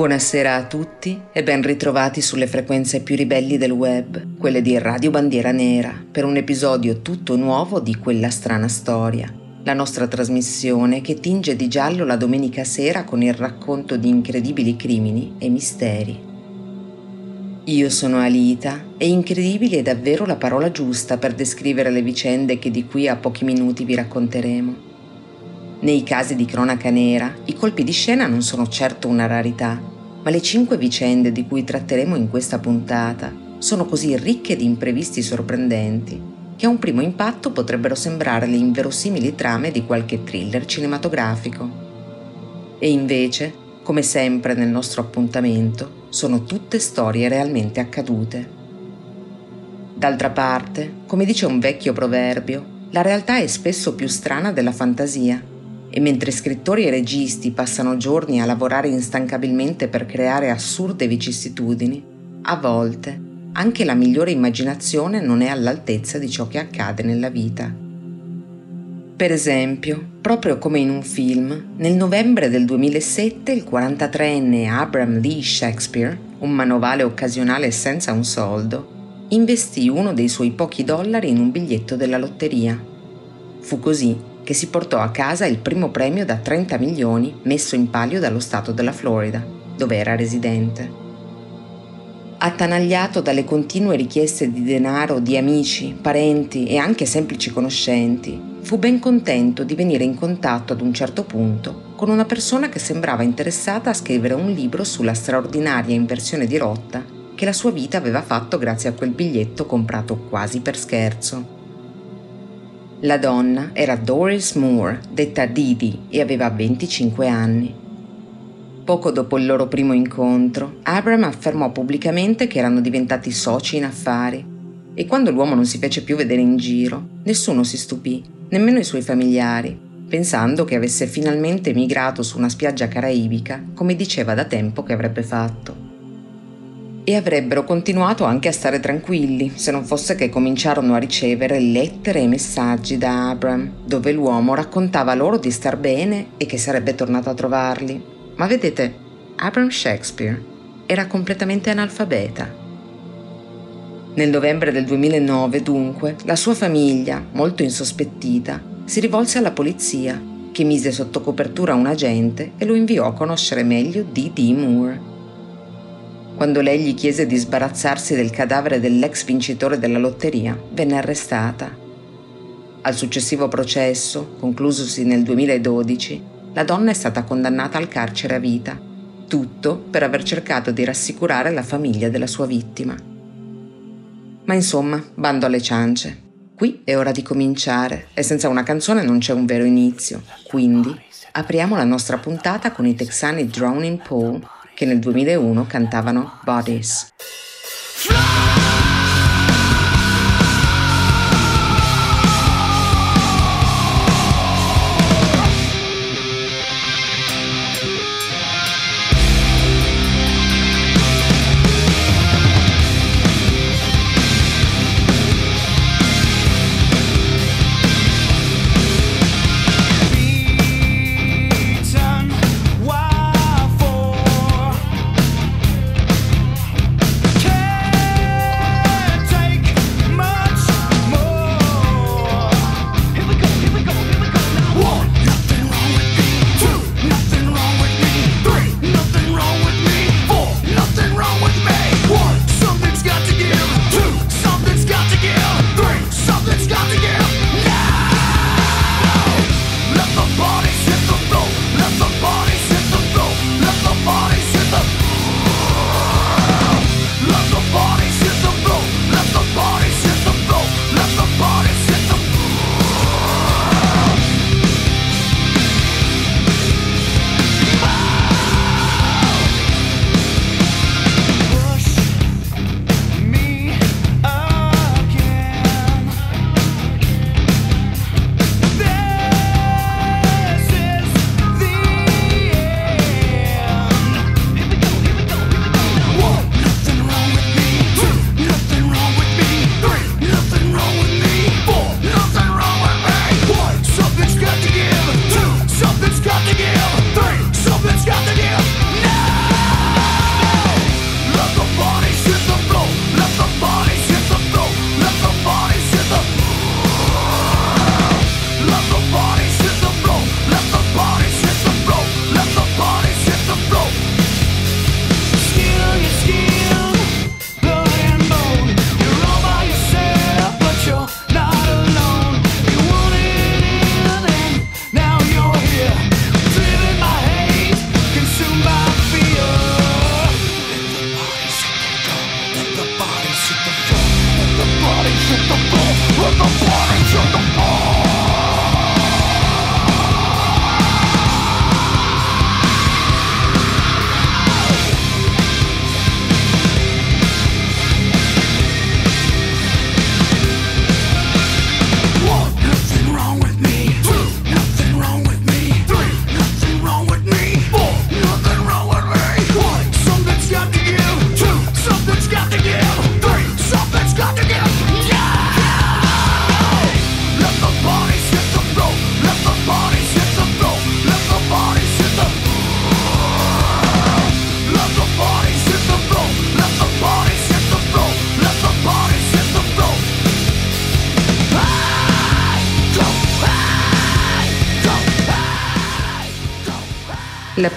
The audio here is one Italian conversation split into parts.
Buonasera a tutti e ben ritrovati sulle frequenze più ribelli del web, quelle di Radio Bandiera Nera, per un episodio tutto nuovo di Quella strana storia, la nostra trasmissione che tinge di giallo la domenica sera con il racconto di incredibili crimini e misteri. Io sono Alita e incredibile è davvero la parola giusta per descrivere le vicende che di qui a pochi minuti vi racconteremo. Nei casi di cronaca nera, i colpi di scena non sono certo una rarità, ma le cinque vicende di cui tratteremo in questa puntata sono così ricche di imprevisti sorprendenti che a un primo impatto potrebbero sembrare le inverosimili trame di qualche thriller cinematografico. E invece, come sempre nel nostro appuntamento, sono tutte storie realmente accadute. D'altra parte, come dice un vecchio proverbio, la realtà è spesso più strana della fantasia e mentre scrittori e registi passano giorni a lavorare instancabilmente per creare assurde vicissitudini, a volte anche la migliore immaginazione non è all'altezza di ciò che accade nella vita. Per esempio, proprio come in un film, nel novembre del 2007 il 43enne Abram Lee Shakespeare, un manovale occasionale senza un soldo, investì uno dei suoi pochi dollari in un biglietto della lotteria. Fu così che si portò a casa il primo premio da 30 milioni messo in palio dallo Stato della Florida, dove era residente. Attanagliato dalle continue richieste di denaro di amici, parenti e anche semplici conoscenti, fu ben contento di venire in contatto ad un certo punto con una persona che sembrava interessata a scrivere un libro sulla straordinaria inversione di rotta che la sua vita aveva fatto grazie a quel biglietto comprato quasi per scherzo. La donna era Doris Moore, detta Didi, e aveva 25 anni. Poco dopo il loro primo incontro, Abram affermò pubblicamente che erano diventati soci in affari e quando l'uomo non si fece più vedere in giro, nessuno si stupì, nemmeno i suoi familiari, pensando che avesse finalmente migrato su una spiaggia caraibica, come diceva da tempo che avrebbe fatto e avrebbero continuato anche a stare tranquilli se non fosse che cominciarono a ricevere lettere e messaggi da Abram, dove l'uomo raccontava loro di star bene e che sarebbe tornato a trovarli. Ma vedete, Abram Shakespeare era completamente analfabeta. Nel novembre del 2009, dunque, la sua famiglia, molto insospettita, si rivolse alla polizia, che mise sotto copertura un agente e lo inviò a conoscere meglio D.D. Moore quando lei gli chiese di sbarazzarsi del cadavere dell'ex vincitore della lotteria, venne arrestata. Al successivo processo, conclusosi nel 2012, la donna è stata condannata al carcere a vita, tutto per aver cercato di rassicurare la famiglia della sua vittima. Ma insomma, bando alle ciance. Qui è ora di cominciare e senza una canzone non c'è un vero inizio, quindi apriamo la nostra puntata con i texani Drowning Paul che nel 2001 cantavano Bodies.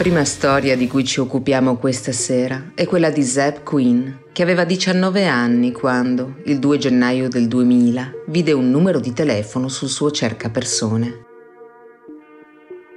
Prima storia di cui ci occupiamo questa sera è quella di Zeb Quinn, che aveva 19 anni quando, il 2 gennaio del 2000, vide un numero di telefono sul suo cercapersone.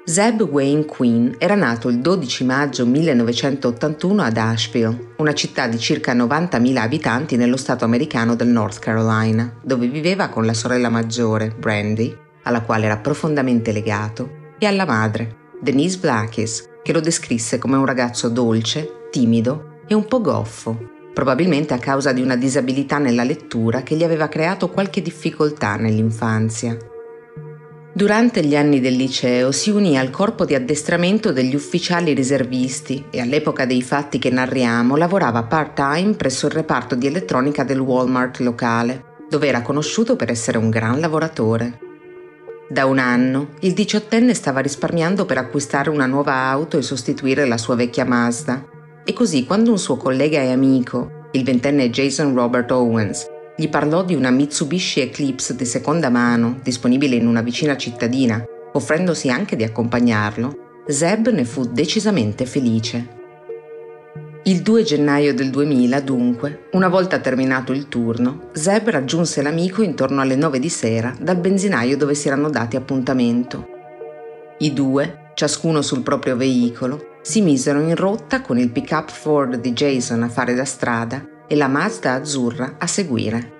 Zeb Wayne Quinn era nato il 12 maggio 1981 ad Asheville, una città di circa 90.000 abitanti nello stato americano del North Carolina, dove viveva con la sorella maggiore, Brandy, alla quale era profondamente legato, e alla madre, Denise Vlakis, che lo descrisse come un ragazzo dolce, timido e un po' goffo, probabilmente a causa di una disabilità nella lettura che gli aveva creato qualche difficoltà nell'infanzia. Durante gli anni del liceo si unì al corpo di addestramento degli ufficiali riservisti e all'epoca dei fatti che narriamo lavorava part-time presso il reparto di elettronica del Walmart locale, dove era conosciuto per essere un gran lavoratore. Da un anno il diciottenne stava risparmiando per acquistare una nuova auto e sostituire la sua vecchia Mazda. E così quando un suo collega e amico, il ventenne Jason Robert Owens, gli parlò di una Mitsubishi Eclipse di seconda mano disponibile in una vicina cittadina, offrendosi anche di accompagnarlo, Zeb ne fu decisamente felice. Il 2 gennaio del 2000, dunque, una volta terminato il turno, Zeb raggiunse l'amico intorno alle 9 di sera dal benzinaio dove si erano dati appuntamento. I due, ciascuno sul proprio veicolo, si misero in rotta con il pick-up Ford di Jason a fare da strada e la Mazda azzurra a seguire.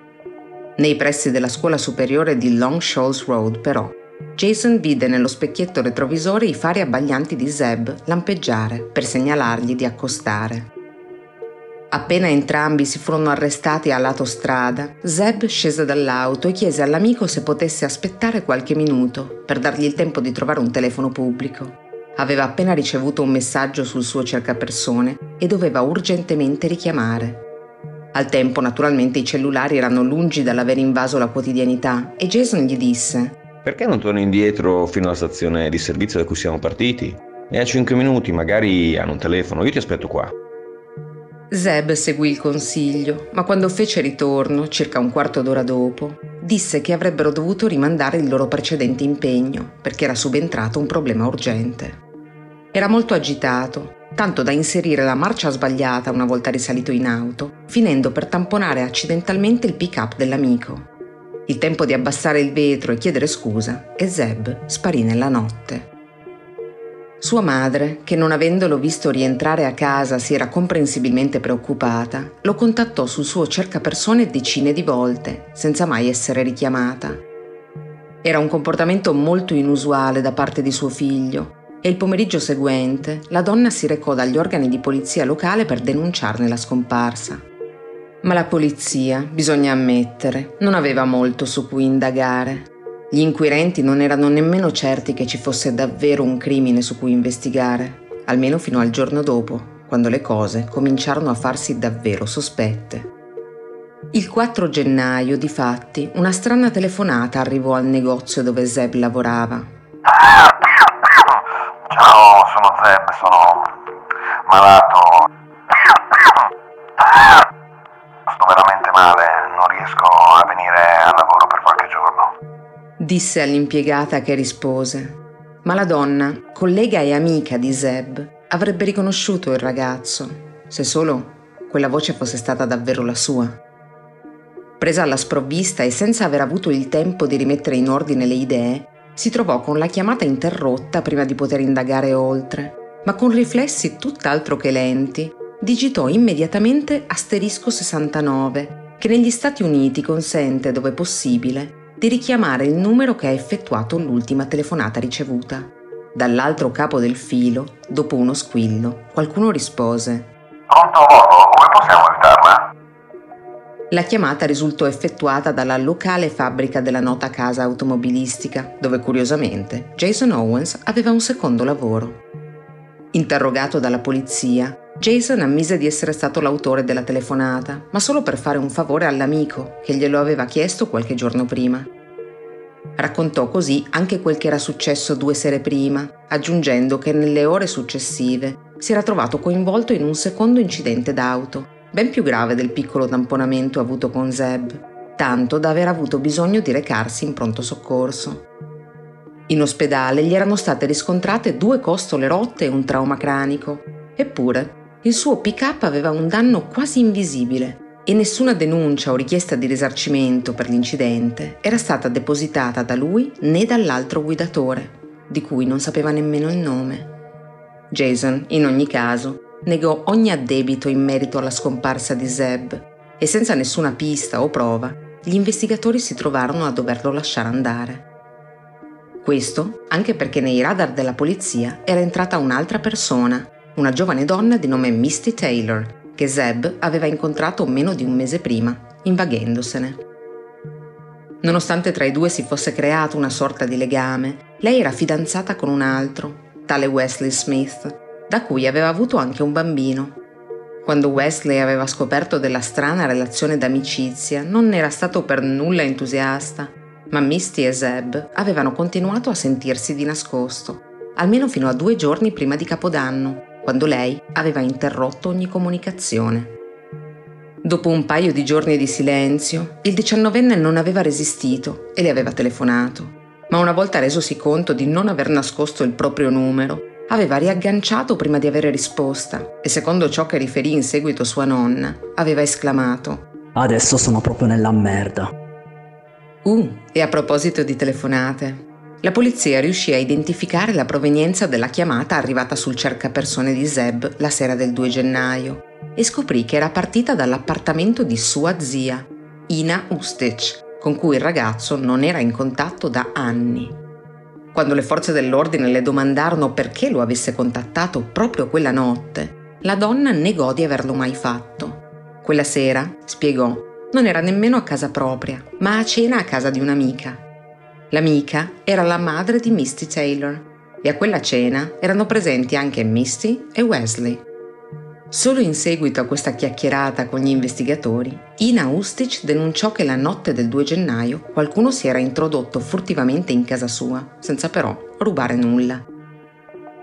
Nei pressi della scuola superiore di Long Shoals Road, però, Jason vide nello specchietto retrovisore i fari abbaglianti di Zeb lampeggiare per segnalargli di accostare. Appena entrambi si furono arrestati a lato strada, Zeb scese dall'auto e chiese all'amico se potesse aspettare qualche minuto per dargli il tempo di trovare un telefono pubblico. Aveva appena ricevuto un messaggio sul suo cercapersone e doveva urgentemente richiamare. Al tempo, naturalmente, i cellulari erano lungi dall'aver invaso la quotidianità e Jason gli disse: Perché non torni indietro fino alla stazione di servizio da cui siamo partiti? E a 5 minuti magari hanno un telefono, io ti aspetto qua. Zeb seguì il consiglio, ma quando fece ritorno, circa un quarto d'ora dopo, disse che avrebbero dovuto rimandare il loro precedente impegno perché era subentrato un problema urgente. Era molto agitato, tanto da inserire la marcia sbagliata una volta risalito in auto, finendo per tamponare accidentalmente il pick-up dell'amico. Il tempo di abbassare il vetro e chiedere scusa e Zeb sparì nella notte. Sua madre, che non avendolo visto rientrare a casa si era comprensibilmente preoccupata, lo contattò sul suo cercapersone decine di volte, senza mai essere richiamata. Era un comportamento molto inusuale da parte di suo figlio e il pomeriggio seguente la donna si recò dagli organi di polizia locale per denunciarne la scomparsa. Ma la polizia, bisogna ammettere, non aveva molto su cui indagare gli inquirenti non erano nemmeno certi che ci fosse davvero un crimine su cui investigare, almeno fino al giorno dopo, quando le cose cominciarono a farsi davvero sospette. Il 4 gennaio, difatti, una strana telefonata arrivò al negozio dove Zeb lavorava. Ciao, sono Zeb, sono malato. Sto veramente male, non riesco disse all'impiegata che rispose. Ma la donna, collega e amica di Zeb, avrebbe riconosciuto il ragazzo, se solo quella voce fosse stata davvero la sua. Presa alla sprovvista e senza aver avuto il tempo di rimettere in ordine le idee, si trovò con la chiamata interrotta prima di poter indagare oltre, ma con riflessi tutt'altro che lenti, digitò immediatamente asterisco 69, che negli Stati Uniti consente, dove possibile, di richiamare il numero che ha effettuato l'ultima telefonata ricevuta. Dall'altro capo del filo, dopo uno squillo, qualcuno rispose Pronto Volo, come possiamo aiutarla? La chiamata risultò effettuata dalla locale fabbrica della nota casa automobilistica, dove curiosamente Jason Owens aveva un secondo lavoro. Interrogato dalla polizia, Jason ammise di essere stato l'autore della telefonata, ma solo per fare un favore all'amico che glielo aveva chiesto qualche giorno prima. Raccontò così anche quel che era successo due sere prima, aggiungendo che nelle ore successive si era trovato coinvolto in un secondo incidente d'auto, ben più grave del piccolo tamponamento avuto con Zeb, tanto da aver avuto bisogno di recarsi in pronto soccorso. In ospedale gli erano state riscontrate due costole rotte e un trauma cranico. Eppure, il suo pick-up aveva un danno quasi invisibile e nessuna denuncia o richiesta di risarcimento per l'incidente era stata depositata da lui né dall'altro guidatore, di cui non sapeva nemmeno il nome. Jason, in ogni caso, negò ogni addebito in merito alla scomparsa di Zeb e senza nessuna pista o prova, gli investigatori si trovarono a doverlo lasciare andare. Questo anche perché nei radar della polizia era entrata un'altra persona, una giovane donna di nome Misty Taylor, che Zeb aveva incontrato meno di un mese prima, invaghendosene. Nonostante tra i due si fosse creato una sorta di legame, lei era fidanzata con un altro, tale Wesley Smith, da cui aveva avuto anche un bambino. Quando Wesley aveva scoperto della strana relazione d'amicizia, non era stato per nulla entusiasta, ma Misty e Zeb avevano continuato a sentirsi di nascosto, almeno fino a due giorni prima di Capodanno, quando lei aveva interrotto ogni comunicazione. Dopo un paio di giorni di silenzio, il diciannovenne non aveva resistito e le aveva telefonato, ma una volta resosi conto di non aver nascosto il proprio numero, aveva riagganciato prima di avere risposta e secondo ciò che riferì in seguito sua nonna, aveva esclamato Adesso sono proprio nella merda. Uh, e a proposito di telefonate, la polizia riuscì a identificare la provenienza della chiamata arrivata sul cercapersone di Zeb la sera del 2 gennaio e scoprì che era partita dall'appartamento di sua zia, Ina Ustich, con cui il ragazzo non era in contatto da anni. Quando le forze dell'ordine le domandarono perché lo avesse contattato proprio quella notte, la donna negò di averlo mai fatto. Quella sera, spiegò, non era nemmeno a casa propria, ma a cena a casa di un'amica L'amica era la madre di Misty Taylor e a quella cena erano presenti anche Misty e Wesley. Solo in seguito a questa chiacchierata con gli investigatori, Ina Ustich denunciò che la notte del 2 gennaio qualcuno si era introdotto furtivamente in casa sua, senza però rubare nulla.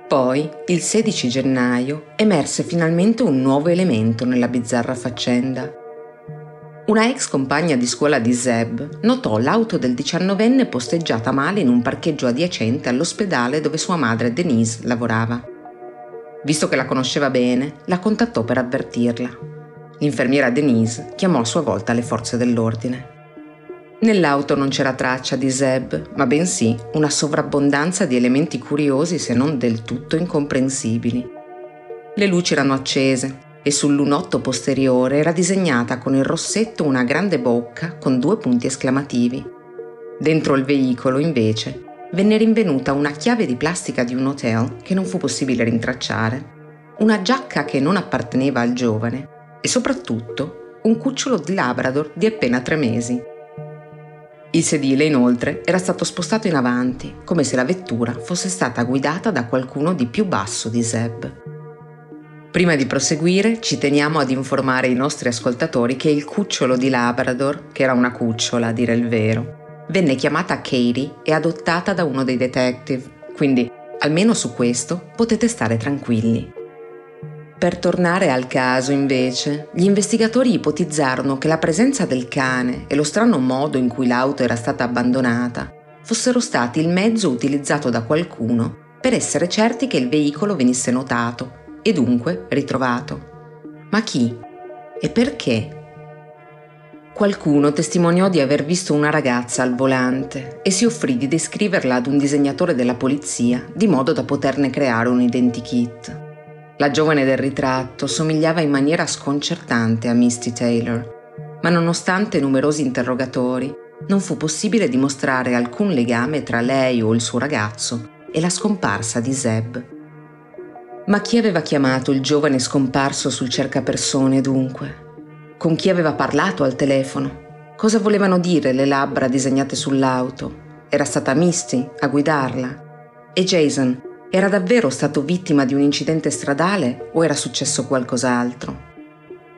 Poi, il 16 gennaio, emerse finalmente un nuovo elemento nella bizzarra faccenda. Una ex compagna di scuola di Zeb notò l'auto del diciannovenne posteggiata male in un parcheggio adiacente all'ospedale dove sua madre Denise lavorava. Visto che la conosceva bene, la contattò per avvertirla. L'infermiera Denise chiamò a sua volta le forze dell'ordine. Nell'auto non c'era traccia di Zeb, ma bensì una sovrabbondanza di elementi curiosi se non del tutto incomprensibili. Le luci erano accese, e sul lunotto posteriore era disegnata con il rossetto una grande bocca con due punti esclamativi. Dentro il veicolo, invece, venne rinvenuta una chiave di plastica di un hotel che non fu possibile rintracciare, una giacca che non apparteneva al giovane e soprattutto un cucciolo di Labrador di appena tre mesi. Il sedile, inoltre, era stato spostato in avanti, come se la vettura fosse stata guidata da qualcuno di più basso di Zeb. Prima di proseguire ci teniamo ad informare i nostri ascoltatori che il cucciolo di Labrador, che era una cucciola a dire il vero, venne chiamata Katie e adottata da uno dei detective, quindi almeno su questo potete stare tranquilli. Per tornare al caso, invece, gli investigatori ipotizzarono che la presenza del cane e lo strano modo in cui l'auto era stata abbandonata fossero stati il mezzo utilizzato da qualcuno per essere certi che il veicolo venisse notato e dunque ritrovato. Ma chi? E perché? Qualcuno testimoniò di aver visto una ragazza al volante e si offrì di descriverla ad un disegnatore della polizia di modo da poterne creare un identikit. La giovane del ritratto somigliava in maniera sconcertante a Misty Taylor, ma nonostante numerosi interrogatori non fu possibile dimostrare alcun legame tra lei o il suo ragazzo e la scomparsa di Zeb. Ma chi aveva chiamato il giovane scomparso sul cercapersone dunque? Con chi aveva parlato al telefono? Cosa volevano dire le labbra disegnate sull'auto? Era stata Misty a guidarla? E Jason era davvero stato vittima di un incidente stradale o era successo qualcos'altro?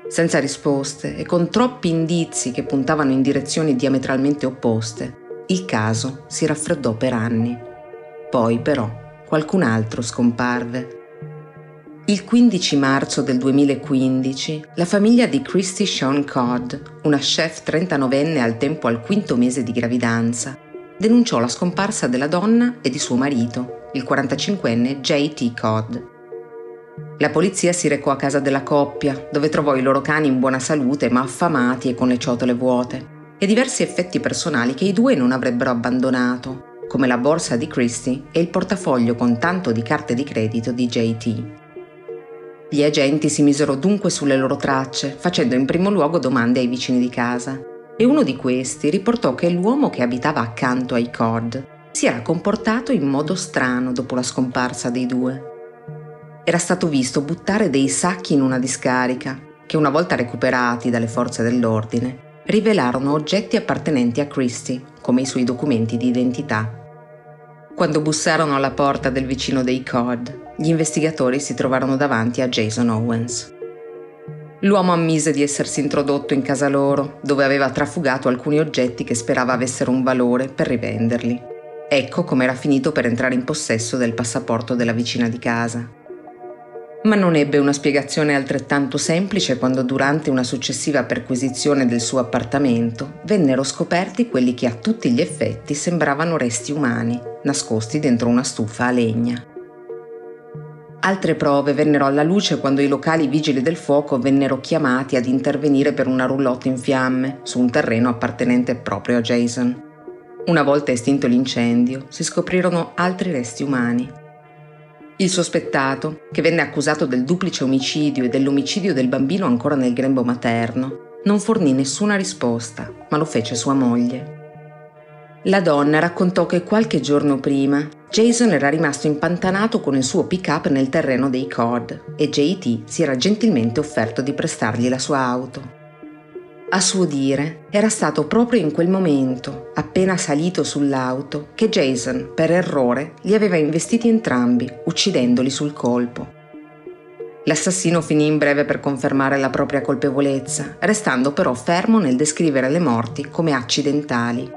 Senza risposte e con troppi indizi che puntavano in direzioni diametralmente opposte, il caso si raffreddò per anni. Poi però qualcun altro scomparve il 15 marzo del 2015 la famiglia di Christy Sean Codd, una chef 39enne al tempo al quinto mese di gravidanza, denunciò la scomparsa della donna e di suo marito, il 45enne J.T. Codd. La polizia si recò a casa della coppia, dove trovò i loro cani in buona salute ma affamati e con le ciotole vuote, e diversi effetti personali che i due non avrebbero abbandonato, come la borsa di Christie e il portafoglio con tanto di carte di credito di JT. Gli agenti si misero dunque sulle loro tracce, facendo in primo luogo domande ai vicini di casa, e uno di questi riportò che l'uomo che abitava accanto ai Cord si era comportato in modo strano dopo la scomparsa dei due. Era stato visto buttare dei sacchi in una discarica, che una volta recuperati dalle forze dell'ordine, rivelarono oggetti appartenenti a Christie, come i suoi documenti di identità. Quando bussarono alla porta del vicino dei Cod, gli investigatori si trovarono davanti a Jason Owens. L'uomo ammise di essersi introdotto in casa loro, dove aveva trafugato alcuni oggetti che sperava avessero un valore per rivenderli. Ecco come era finito per entrare in possesso del passaporto della vicina di casa ma non ebbe una spiegazione altrettanto semplice quando durante una successiva perquisizione del suo appartamento vennero scoperti quelli che a tutti gli effetti sembravano resti umani, nascosti dentro una stufa a legna. Altre prove vennero alla luce quando i locali vigili del fuoco vennero chiamati ad intervenire per una roulotte in fiamme su un terreno appartenente proprio a Jason. Una volta estinto l'incendio, si scoprirono altri resti umani, il sospettato, che venne accusato del duplice omicidio e dell'omicidio del bambino ancora nel grembo materno, non fornì nessuna risposta, ma lo fece sua moglie. La donna raccontò che qualche giorno prima Jason era rimasto impantanato con il suo pick-up nel terreno dei Cod e JT si era gentilmente offerto di prestargli la sua auto. A suo dire, era stato proprio in quel momento, appena salito sull'auto, che Jason, per errore, li aveva investiti entrambi, uccidendoli sul colpo. L'assassino finì in breve per confermare la propria colpevolezza, restando però fermo nel descrivere le morti come accidentali.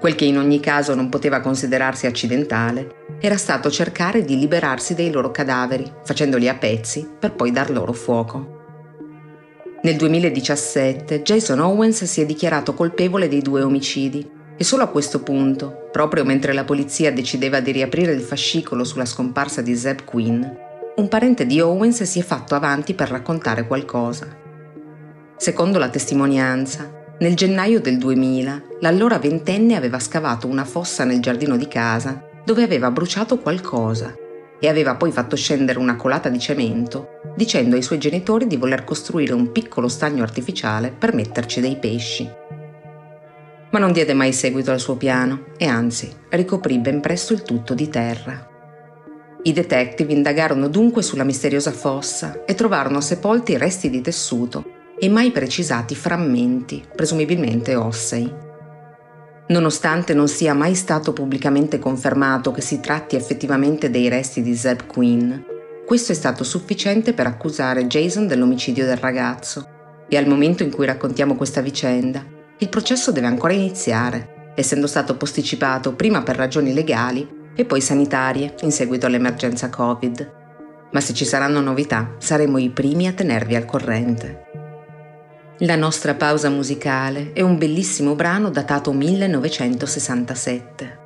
Quel che in ogni caso non poteva considerarsi accidentale era stato cercare di liberarsi dei loro cadaveri, facendoli a pezzi per poi dar loro fuoco. Nel 2017 Jason Owens si è dichiarato colpevole dei due omicidi e solo a questo punto, proprio mentre la polizia decideva di riaprire il fascicolo sulla scomparsa di Zeb Quinn, un parente di Owens si è fatto avanti per raccontare qualcosa. Secondo la testimonianza, nel gennaio del 2000 l'allora ventenne aveva scavato una fossa nel giardino di casa dove aveva bruciato qualcosa e aveva poi fatto scendere una colata di cemento, dicendo ai suoi genitori di voler costruire un piccolo stagno artificiale per metterci dei pesci. Ma non diede mai seguito al suo piano e anzi ricoprì ben presto il tutto di terra. I detective indagarono dunque sulla misteriosa fossa e trovarono sepolti resti di tessuto e mai precisati frammenti, presumibilmente ossei. Nonostante non sia mai stato pubblicamente confermato che si tratti effettivamente dei resti di Zeb Quinn, questo è stato sufficiente per accusare Jason dell'omicidio del ragazzo. E al momento in cui raccontiamo questa vicenda, il processo deve ancora iniziare, essendo stato posticipato prima per ragioni legali e poi sanitarie in seguito all'emergenza Covid. Ma se ci saranno novità, saremo i primi a tenervi al corrente. La nostra pausa musicale è un bellissimo brano datato 1967.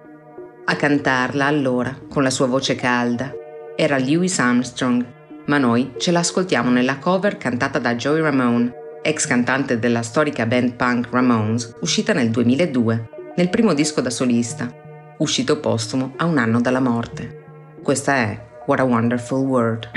A cantarla allora, con la sua voce calda, era Louis Armstrong, ma noi ce l'ascoltiamo nella cover cantata da Joey Ramone, ex cantante della storica band punk Ramones, uscita nel 2002, nel primo disco da solista, uscito postumo a un anno dalla morte. Questa è What a Wonderful World.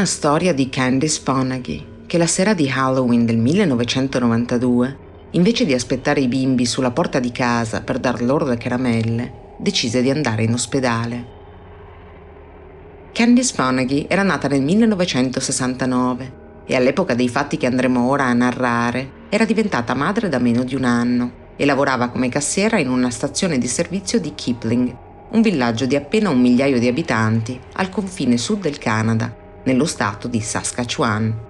Strana storia di Candice Fonagy, che la sera di Halloween del 1992, invece di aspettare i bimbi sulla porta di casa per dar loro le caramelle, decise di andare in ospedale. Candice Fonagy era nata nel 1969 e all'epoca dei fatti che andremo ora a narrare era diventata madre da meno di un anno e lavorava come cassiera in una stazione di servizio di Kipling, un villaggio di appena un migliaio di abitanti al confine sud del Canada, nello stato di Saskatchewan.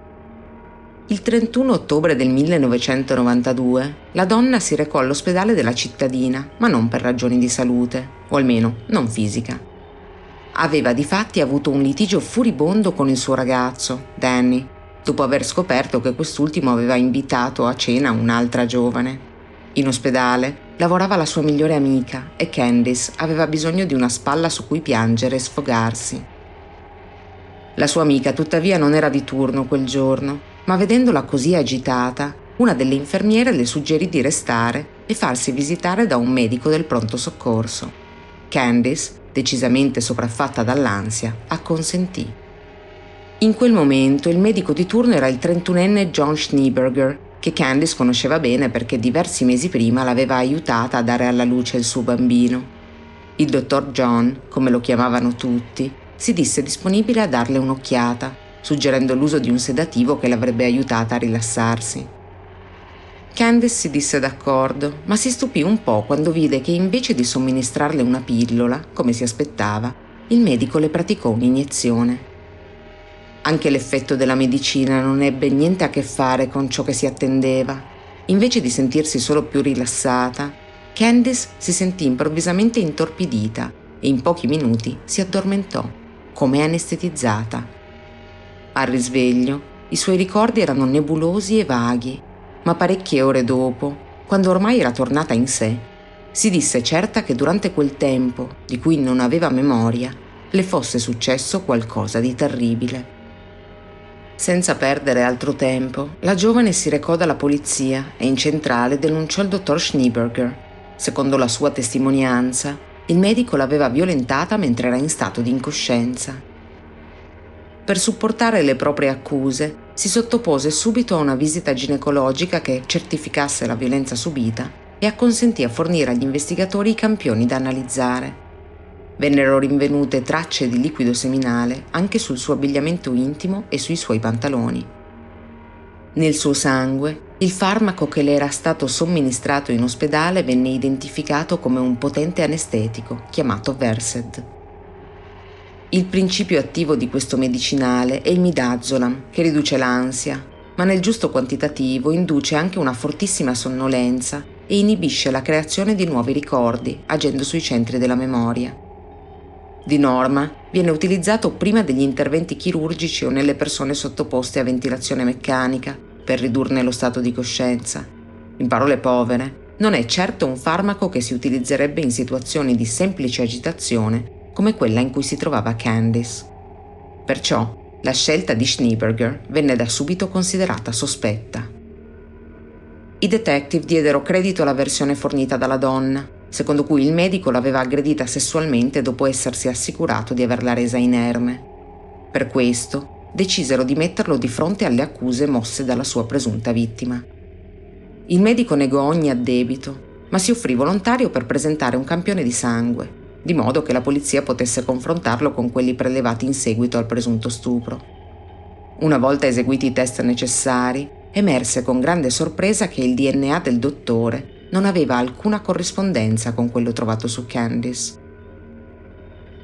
Il 31 ottobre del 1992 la donna si recò all'ospedale della cittadina, ma non per ragioni di salute, o almeno non fisica. Aveva di fatti avuto un litigio furibondo con il suo ragazzo, Danny, dopo aver scoperto che quest'ultimo aveva invitato a cena un'altra giovane. In ospedale lavorava la sua migliore amica e Candice aveva bisogno di una spalla su cui piangere e sfogarsi. La sua amica tuttavia non era di turno quel giorno, ma vedendola così agitata, una delle infermiere le suggerì di restare e farsi visitare da un medico del pronto soccorso. Candice, decisamente sopraffatta dall'ansia, acconsentì. In quel momento il medico di turno era il 31enne John Schneeberger, che Candice conosceva bene perché diversi mesi prima l'aveva aiutata a dare alla luce il suo bambino. Il dottor John, come lo chiamavano tutti, si disse disponibile a darle un'occhiata, suggerendo l'uso di un sedativo che l'avrebbe aiutata a rilassarsi. Candice si disse d'accordo, ma si stupì un po' quando vide che invece di somministrarle una pillola, come si aspettava, il medico le praticò un'iniezione. Anche l'effetto della medicina non ebbe niente a che fare con ciò che si attendeva. Invece di sentirsi solo più rilassata, Candice si sentì improvvisamente intorpidita e in pochi minuti si addormentò, come anestetizzata. Al risveglio, i suoi ricordi erano nebulosi e vaghi, ma parecchie ore dopo, quando ormai era tornata in sé, si disse certa che durante quel tempo, di cui non aveva memoria, le fosse successo qualcosa di terribile. Senza perdere altro tempo, la giovane si recò dalla polizia e in centrale denunciò il dottor Schneeberger. Secondo la sua testimonianza, il medico l'aveva violentata mentre era in stato di incoscienza. Per supportare le proprie accuse, si sottopose subito a una visita ginecologica che certificasse la violenza subita e acconsentì a fornire agli investigatori i campioni da analizzare. Vennero rinvenute tracce di liquido seminale anche sul suo abbigliamento intimo e sui suoi pantaloni. Nel suo sangue, il farmaco che le era stato somministrato in ospedale venne identificato come un potente anestetico chiamato Versed. Il principio attivo di questo medicinale è il midazolam, che riduce l'ansia, ma nel giusto quantitativo induce anche una fortissima sonnolenza e inibisce la creazione di nuovi ricordi, agendo sui centri della memoria. Di norma viene utilizzato prima degli interventi chirurgici o nelle persone sottoposte a ventilazione meccanica per ridurne lo stato di coscienza. In parole povere, non è certo un farmaco che si utilizzerebbe in situazioni di semplice agitazione come quella in cui si trovava Candice. Perciò la scelta di Schneeberger venne da subito considerata sospetta. I detective diedero credito alla versione fornita dalla donna secondo cui il medico l'aveva aggredita sessualmente dopo essersi assicurato di averla resa inerme. Per questo decisero di metterlo di fronte alle accuse mosse dalla sua presunta vittima. Il medico negò ogni addebito, ma si offrì volontario per presentare un campione di sangue, di modo che la polizia potesse confrontarlo con quelli prelevati in seguito al presunto stupro. Una volta eseguiti i test necessari, emerse con grande sorpresa che il DNA del dottore non aveva alcuna corrispondenza con quello trovato su Candice.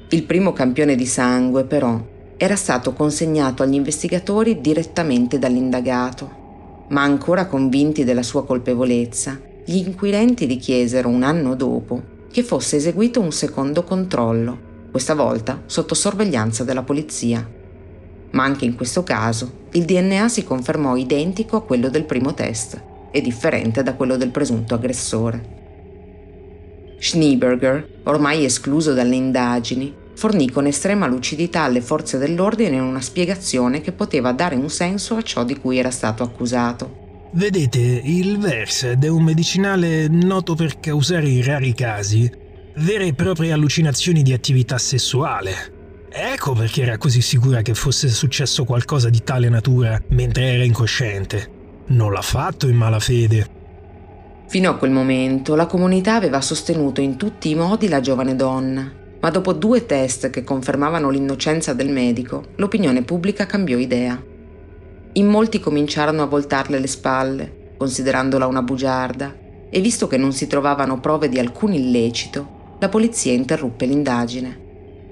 Il primo campione di sangue, però, era stato consegnato agli investigatori direttamente dall'indagato, ma ancora convinti della sua colpevolezza, gli inquirenti richiesero un anno dopo che fosse eseguito un secondo controllo, questa volta sotto sorveglianza della polizia. Ma anche in questo caso il DNA si confermò identico a quello del primo test e differente da quello del presunto aggressore. Schneeberger, ormai escluso dalle indagini, fornì con estrema lucidità alle forze dell'ordine una spiegazione che poteva dare un senso a ciò di cui era stato accusato. Vedete, il Versed è un medicinale noto per causare in rari casi vere e proprie allucinazioni di attività sessuale. Ecco perché era così sicura che fosse successo qualcosa di tale natura mentre era incosciente. Non l'ha fatto in malafede. Fino a quel momento la comunità aveva sostenuto in tutti i modi la giovane donna, ma dopo due test che confermavano l'innocenza del medico, l'opinione pubblica cambiò idea. In molti cominciarono a voltarle le spalle, considerandola una bugiarda, e visto che non si trovavano prove di alcun illecito, la polizia interruppe l'indagine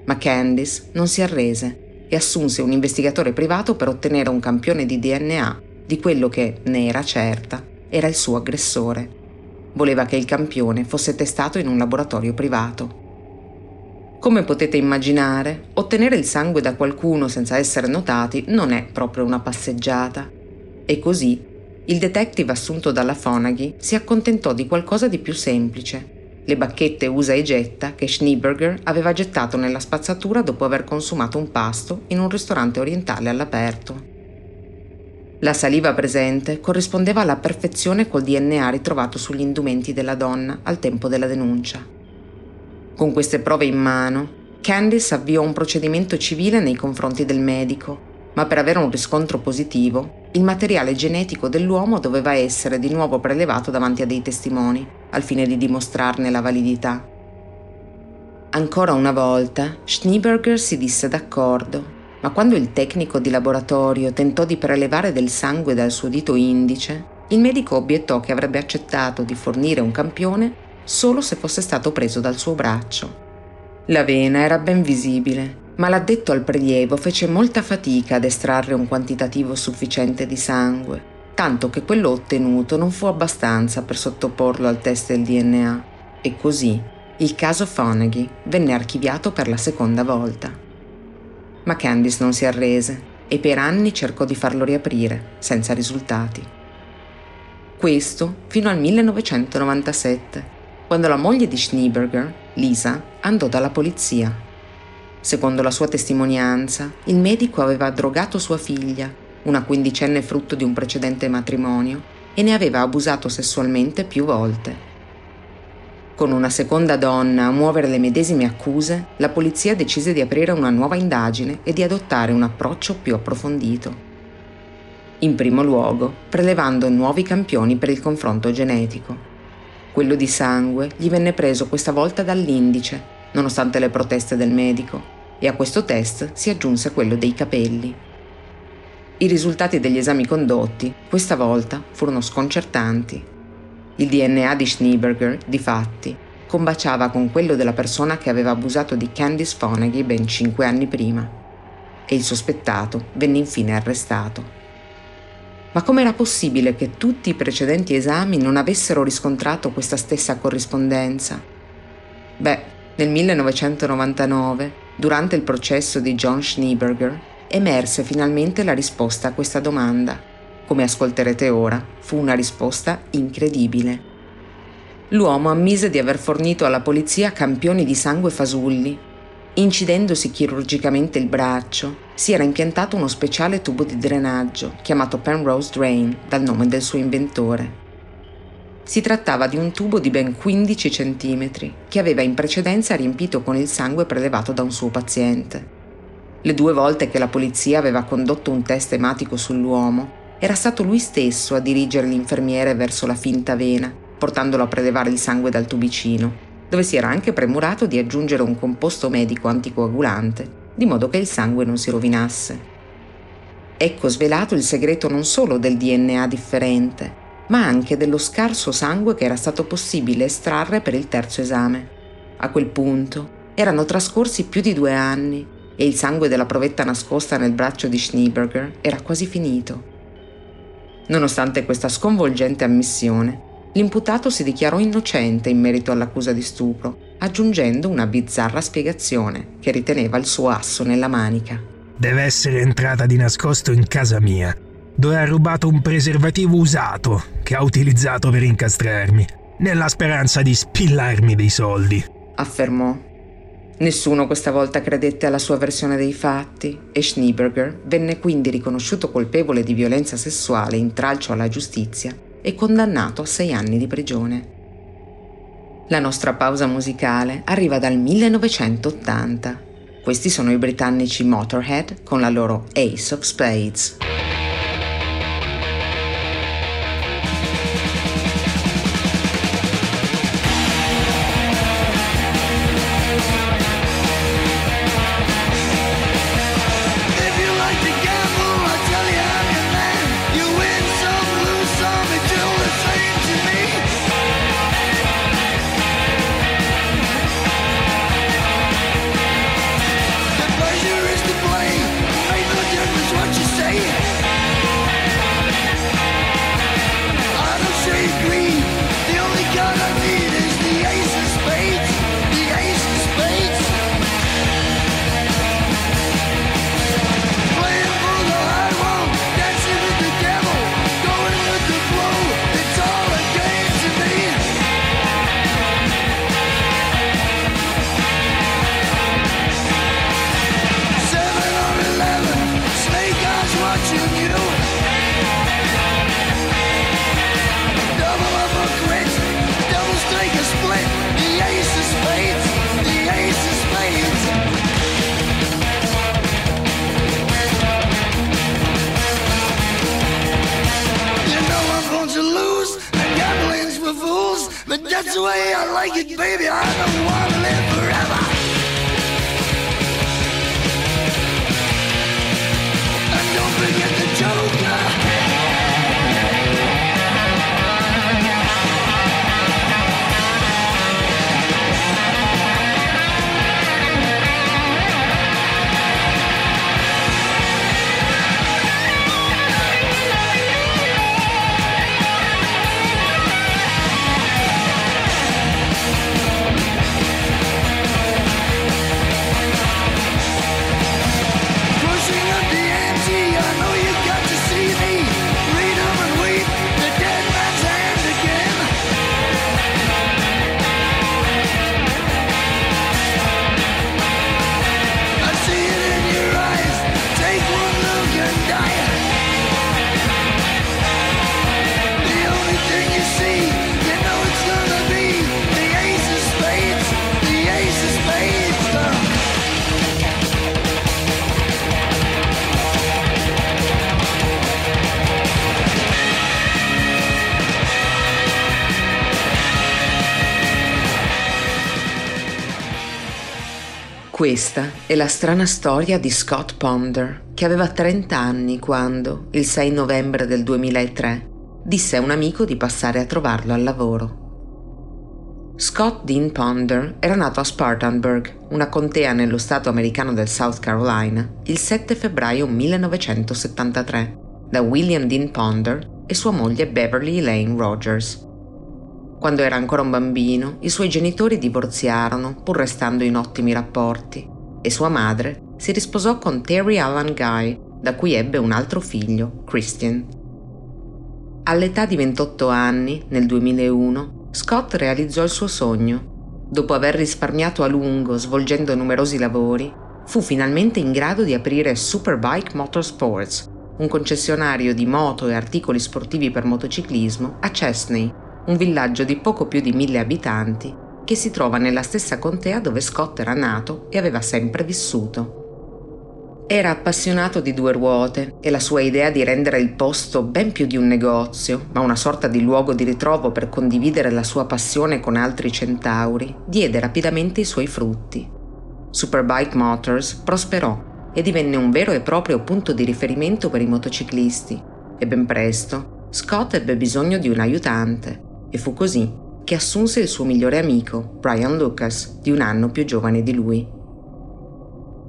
ma Candice non si arrese e assunse un investigatore privato per ottenere un campione di DNA di quello che, ne era certa, era il suo aggressore. Voleva che il campione fosse testato in un laboratorio privato. Come potete immaginare, ottenere il sangue da qualcuno senza essere notati non è proprio una passeggiata. E così, il detective assunto dalla Fonaghy si accontentò di qualcosa di più semplice le bacchette usa e getta che Schneeberger aveva gettato nella spazzatura dopo aver consumato un pasto in un ristorante orientale all'aperto. La saliva presente corrispondeva alla perfezione col DNA ritrovato sugli indumenti della donna al tempo della denuncia. Con queste prove in mano, Candice avviò un procedimento civile nei confronti del medico, ma per avere un riscontro positivo, il materiale genetico dell'uomo doveva essere di nuovo prelevato davanti a dei testimoni, al fine di dimostrarne la validità. Ancora una volta, Schneeberger si disse d'accordo, ma quando il tecnico di laboratorio tentò di prelevare del sangue dal suo dito indice, il medico obiettò che avrebbe accettato di fornire un campione solo se fosse stato preso dal suo braccio. La vena era ben visibile, ma l'addetto al prelievo fece molta fatica ad estrarre un quantitativo sufficiente di sangue tanto che quello ottenuto non fu abbastanza per sottoporlo al test del DNA e così il caso Fonaghy venne archiviato per la seconda volta. Ma Candice non si arrese e per anni cercò di farlo riaprire, senza risultati. Questo fino al 1997, quando la moglie di Schneeberger, Lisa, andò dalla polizia. Secondo la sua testimonianza, il medico aveva drogato sua figlia una quindicenne frutto di un precedente matrimonio, e ne aveva abusato sessualmente più volte. Con una seconda donna a muovere le medesime accuse, la polizia decise di aprire una nuova indagine e di adottare un approccio più approfondito. In primo luogo, prelevando nuovi campioni per il confronto genetico. Quello di sangue gli venne preso questa volta dall'indice, nonostante le proteste del medico, e a questo test si aggiunse quello dei capelli. I risultati degli esami condotti, questa volta, furono sconcertanti. Il DNA di Schneeberger, difatti, combaciava con quello della persona che aveva abusato di Candice Fonaghy ben cinque anni prima. E il sospettato venne infine arrestato. Ma com'era possibile che tutti i precedenti esami non avessero riscontrato questa stessa corrispondenza? Beh, nel 1999, durante il processo di John Schneeberger, emerse finalmente la risposta a questa domanda. Come ascolterete ora, fu una risposta incredibile. L'uomo ammise di aver fornito alla polizia campioni di sangue fasulli. Incidendosi chirurgicamente il braccio, si era impiantato uno speciale tubo di drenaggio, chiamato Penrose Drain, dal nome del suo inventore. Si trattava di un tubo di ben 15 cm, che aveva in precedenza riempito con il sangue prelevato da un suo paziente. Le due volte che la polizia aveva condotto un test ematico sull'uomo, era stato lui stesso a dirigere l'infermiere verso la finta vena, portandolo a prelevare il sangue dal tubicino, dove si era anche premurato di aggiungere un composto medico anticoagulante, di modo che il sangue non si rovinasse. Ecco svelato il segreto non solo del DNA differente, ma anche dello scarso sangue che era stato possibile estrarre per il terzo esame. A quel punto erano trascorsi più di due anni e il sangue della provetta nascosta nel braccio di Schneeberger era quasi finito. Nonostante questa sconvolgente ammissione, l'imputato si dichiarò innocente in merito all'accusa di stupro, aggiungendo una bizzarra spiegazione che riteneva il suo asso nella manica. Deve essere entrata di nascosto in casa mia, dove ha rubato un preservativo usato che ha utilizzato per incastrarmi, nella speranza di spillarmi dei soldi, affermò Nessuno questa volta credette alla sua versione dei fatti e Schneeberger venne quindi riconosciuto colpevole di violenza sessuale in tralcio alla giustizia e condannato a sei anni di prigione. La nostra pausa musicale arriva dal 1980, Questi sono i britannici Motorhead con la loro Ace of Spades. Questa è la strana storia di Scott Ponder, che aveva 30 anni quando, il 6 novembre del 2003, disse a un amico di passare a trovarlo al lavoro. Scott Dean Ponder era nato a Spartanburg, una contea nello stato americano del South Carolina, il 7 febbraio 1973, da William Dean Ponder e sua moglie Beverly Elaine Rogers. Quando era ancora un bambino, i suoi genitori divorziarono, pur restando in ottimi rapporti, e sua madre si risposò con Terry Allan Guy, da cui ebbe un altro figlio, Christian. All'età di 28 anni, nel 2001, Scott realizzò il suo sogno. Dopo aver risparmiato a lungo svolgendo numerosi lavori, fu finalmente in grado di aprire Superbike Motorsports, un concessionario di moto e articoli sportivi per motociclismo a Chesney, un villaggio di poco più di mille abitanti che si trova nella stessa contea dove Scott era nato e aveva sempre vissuto. Era appassionato di due ruote e la sua idea di rendere il posto ben più di un negozio, ma una sorta di luogo di ritrovo per condividere la sua passione con altri centauri, diede rapidamente i suoi frutti. Superbike Motors prosperò e divenne un vero e proprio punto di riferimento per i motociclisti e ben presto Scott ebbe bisogno di un aiutante e fu così che assunse il suo migliore amico, Brian Lucas, di un anno più giovane di lui.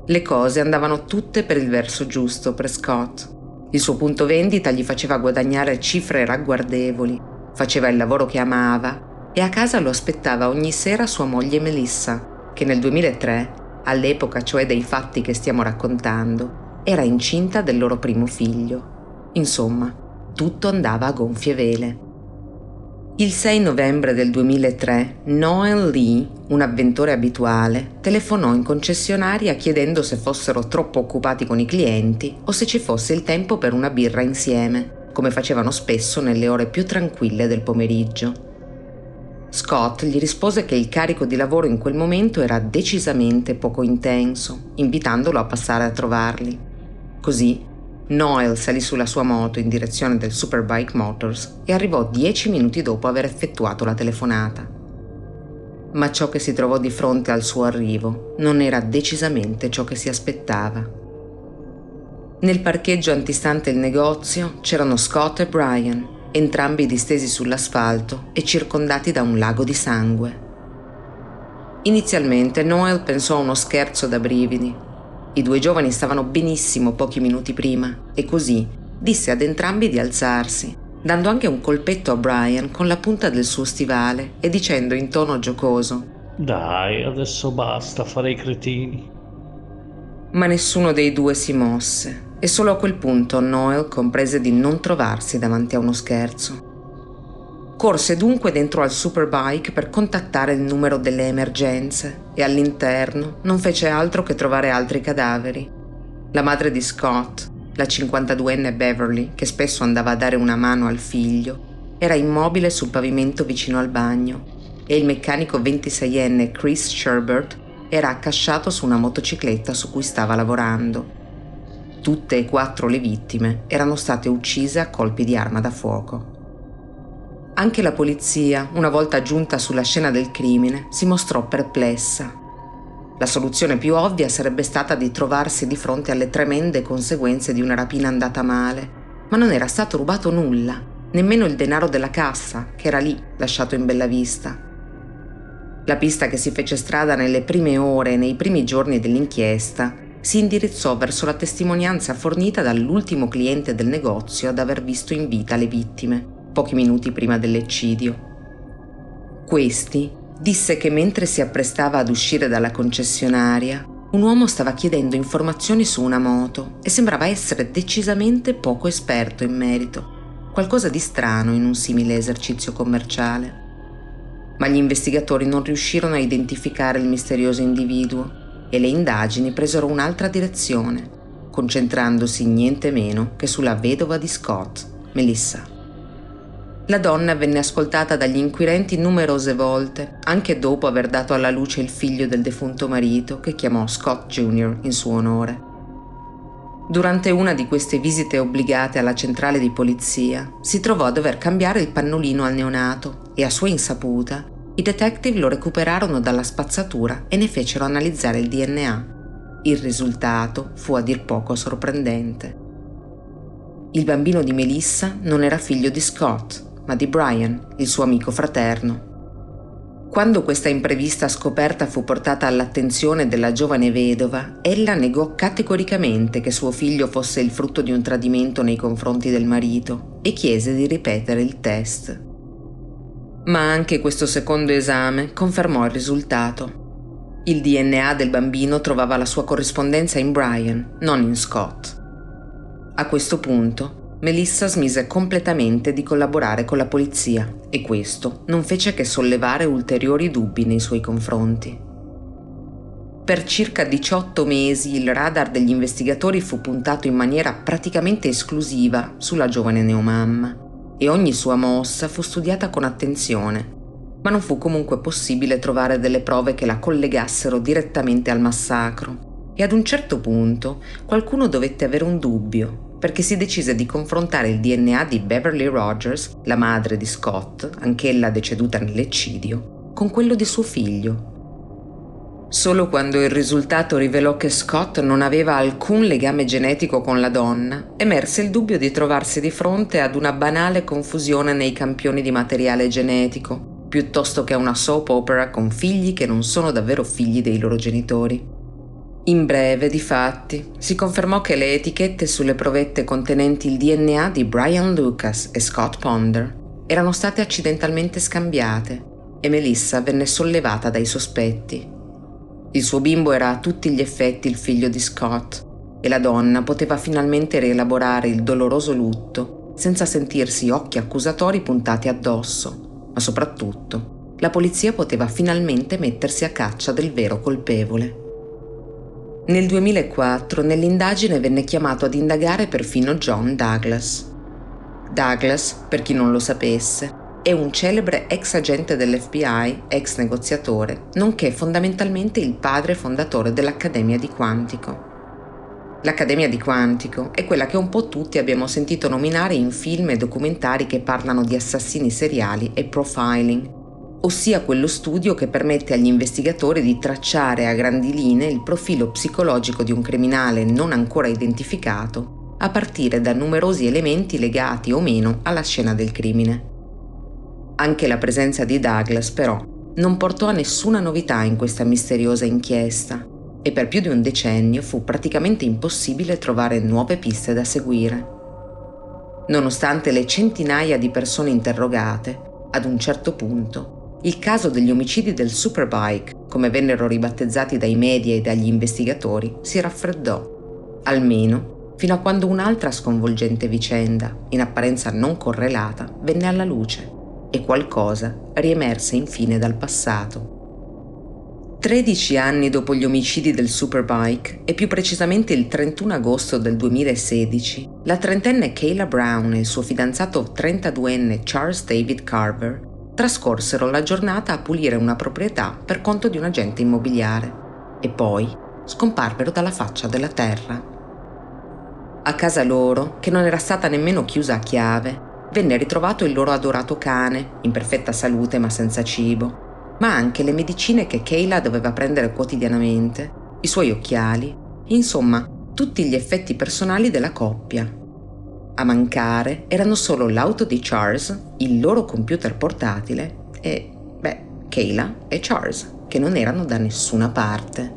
Le cose andavano tutte per il verso giusto per Scott. Il suo punto vendita gli faceva guadagnare cifre ragguardevoli, faceva il lavoro che amava e a casa lo aspettava ogni sera sua moglie Melissa, che nel 2003, all'epoca cioè dei fatti che stiamo raccontando, era incinta del loro primo figlio. Insomma, tutto andava a gonfie vele. Il 6 novembre del 2003 Noel Lee, un avventore abituale, telefonò in concessionaria chiedendo se fossero troppo occupati con i clienti o se ci fosse il tempo per una birra insieme, come facevano spesso nelle ore più tranquille del pomeriggio. Scott gli rispose che il carico di lavoro in quel momento era decisamente poco intenso, invitandolo a passare a trovarli. Così, Noel salì sulla sua moto in direzione del Superbike Motors e arrivò dieci minuti dopo aver effettuato la telefonata. Ma ciò che si trovò di fronte al suo arrivo non era decisamente ciò che si aspettava. Nel parcheggio antistante il negozio c'erano Scott e Brian, entrambi distesi sull'asfalto e circondati da un lago di sangue. Inizialmente Noel pensò a uno scherzo da brividi. I due giovani stavano benissimo pochi minuti prima e così disse ad entrambi di alzarsi, dando anche un colpetto a Brian con la punta del suo stivale e dicendo in tono giocoso Dai, adesso basta fare i cretini. Ma nessuno dei due si mosse e solo a quel punto Noel comprese di non trovarsi davanti a uno scherzo. Corse dunque dentro al superbike per contattare il numero delle emergenze e all'interno non fece altro che trovare altri cadaveri. La madre di Scott, la 52enne Beverly, che spesso andava a dare una mano al figlio, era immobile sul pavimento vicino al bagno e il meccanico 26enne Chris Sherbert era accasciato su una motocicletta su cui stava lavorando. Tutte e quattro le vittime erano state uccise a colpi di arma da fuoco. Anche la polizia, una volta giunta sulla scena del crimine, si mostrò perplessa. La soluzione più ovvia sarebbe stata di trovarsi di fronte alle tremende conseguenze di una rapina andata male, ma non era stato rubato nulla, nemmeno il denaro della cassa, che era lì, lasciato in bella vista. La pista che si fece strada nelle prime ore e nei primi giorni dell'inchiesta si indirizzò verso la testimonianza fornita dall'ultimo cliente del negozio ad aver visto in vita le vittime, pochi minuti prima dell'eccidio. Questi disse che mentre si apprestava ad uscire dalla concessionaria, un uomo stava chiedendo informazioni su una moto e sembrava essere decisamente poco esperto in merito, qualcosa di strano in un simile esercizio commerciale. Ma gli investigatori non riuscirono a identificare il misterioso individuo e le indagini presero un'altra direzione, concentrandosi niente meno che sulla vedova di Scott, Melissa. La donna venne ascoltata dagli inquirenti numerose volte, anche dopo aver dato alla luce il figlio del defunto marito, che chiamò Scott Jr. in suo onore. Durante una di queste visite obbligate alla centrale di polizia, si trovò a dover cambiare il pannolino al neonato e a sua insaputa i detective lo recuperarono dalla spazzatura e ne fecero analizzare il DNA. Il risultato fu a dir poco sorprendente. Il bambino di Melissa non era figlio di Scott, ma di Brian, il suo amico fraterno. Quando questa imprevista scoperta fu portata all'attenzione della giovane vedova, ella negò categoricamente che suo figlio fosse il frutto di un tradimento nei confronti del marito e chiese di ripetere il test ma anche questo secondo esame confermò il risultato. Il DNA del bambino trovava la sua corrispondenza in Brian, non in Scott. A questo punto, Melissa smise completamente di collaborare con la polizia e questo non fece che sollevare ulteriori dubbi nei suoi confronti. Per circa 18 mesi il radar degli investigatori fu puntato in maniera praticamente esclusiva sulla giovane neomamma e ogni sua mossa fu studiata con attenzione, ma non fu comunque possibile trovare delle prove che la collegassero direttamente al massacro. E ad un certo punto qualcuno dovette avere un dubbio, perché si decise di confrontare il DNA di Beverly Rogers, la madre di Scott, anch'ella deceduta nell'eccidio, con quello di suo figlio, Solo quando il risultato rivelò che Scott non aveva alcun legame genetico con la donna, emerse il dubbio di trovarsi di fronte ad una banale confusione nei campioni di materiale genetico, piuttosto che a una soap opera con figli che non sono davvero figli dei loro genitori. In breve, difatti, si confermò che le etichette sulle provette contenenti il DNA di Brian Lucas e Scott Ponder erano state accidentalmente scambiate e Melissa venne sollevata dai sospetti. Il suo bimbo era a tutti gli effetti il figlio di Scott e la donna poteva finalmente rielaborare il doloroso lutto senza sentirsi occhi accusatori puntati addosso, ma soprattutto la polizia poteva finalmente mettersi a caccia del vero colpevole. Nel 2004 nell'indagine venne chiamato ad indagare perfino John Douglas. Douglas, per chi non lo sapesse, è un celebre ex agente dell'FBI, ex negoziatore, nonché fondamentalmente il padre fondatore dell'Accademia di Quantico. L'Accademia di Quantico è quella che un po' tutti abbiamo sentito nominare in film e documentari che parlano di assassini seriali e profiling, ossia quello studio che permette agli investigatori di tracciare a grandi linee il profilo psicologico di un criminale non ancora identificato, a partire da numerosi elementi legati o meno alla scena del crimine. Anche la presenza di Douglas, però, non portò a nessuna novità in questa misteriosa inchiesta e per più di un decennio fu praticamente impossibile trovare nuove piste da seguire. Nonostante le centinaia di persone interrogate, ad un certo punto, il caso degli omicidi del Superbike, come vennero ribattezzati dai media e dagli investigatori, si raffreddò, almeno fino a quando un'altra sconvolgente vicenda, in apparenza non correlata, venne alla luce e qualcosa riemerse infine dal passato. Tredici anni dopo gli omicidi del Superbike, e più precisamente il 31 agosto del 2016, la trentenne Kayla Brown e il suo fidanzato 32enne Charles David Carver trascorsero la giornata a pulire una proprietà per conto di un agente immobiliare e poi scomparvero dalla faccia della terra. A casa loro, che non era stata nemmeno chiusa a chiave, venne ritrovato il loro adorato cane, in perfetta salute ma senza cibo, ma anche le medicine che Kayla doveva prendere quotidianamente, i suoi occhiali, insomma, tutti gli effetti personali della coppia. A mancare erano solo l'auto di Charles, il loro computer portatile e, beh, Kayla e Charles, che non erano da nessuna parte.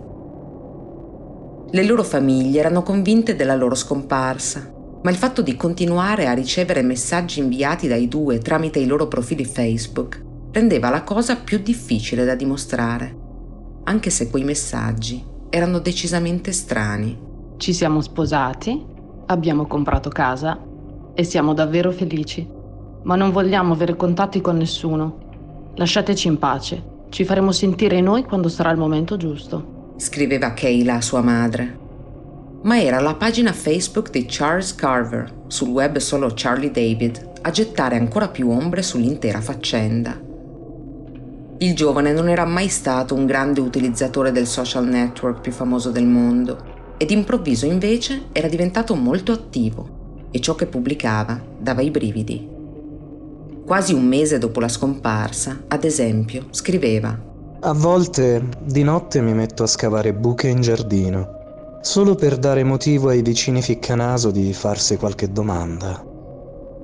Le loro famiglie erano convinte della loro scomparsa ma il fatto di continuare a ricevere messaggi inviati dai due tramite i loro profili Facebook rendeva la cosa più difficile da dimostrare, anche se quei messaggi erano decisamente strani. Ci siamo sposati, abbiamo comprato casa e siamo davvero felici, ma non vogliamo avere contatti con nessuno. Lasciateci in pace, ci faremo sentire noi quando sarà il momento giusto. Scriveva Kayla a sua madre ma era la pagina Facebook di Charles Carver, sul web solo Charlie David, a gettare ancora più ombre sull'intera faccenda. Il giovane non era mai stato un grande utilizzatore del social network più famoso del mondo ed improvviso invece era diventato molto attivo e ciò che pubblicava dava i brividi. Quasi un mese dopo la scomparsa, ad esempio, scriveva A volte di notte mi metto a scavare buche in giardino solo per dare motivo ai vicini ficcanaso di farsi qualche domanda.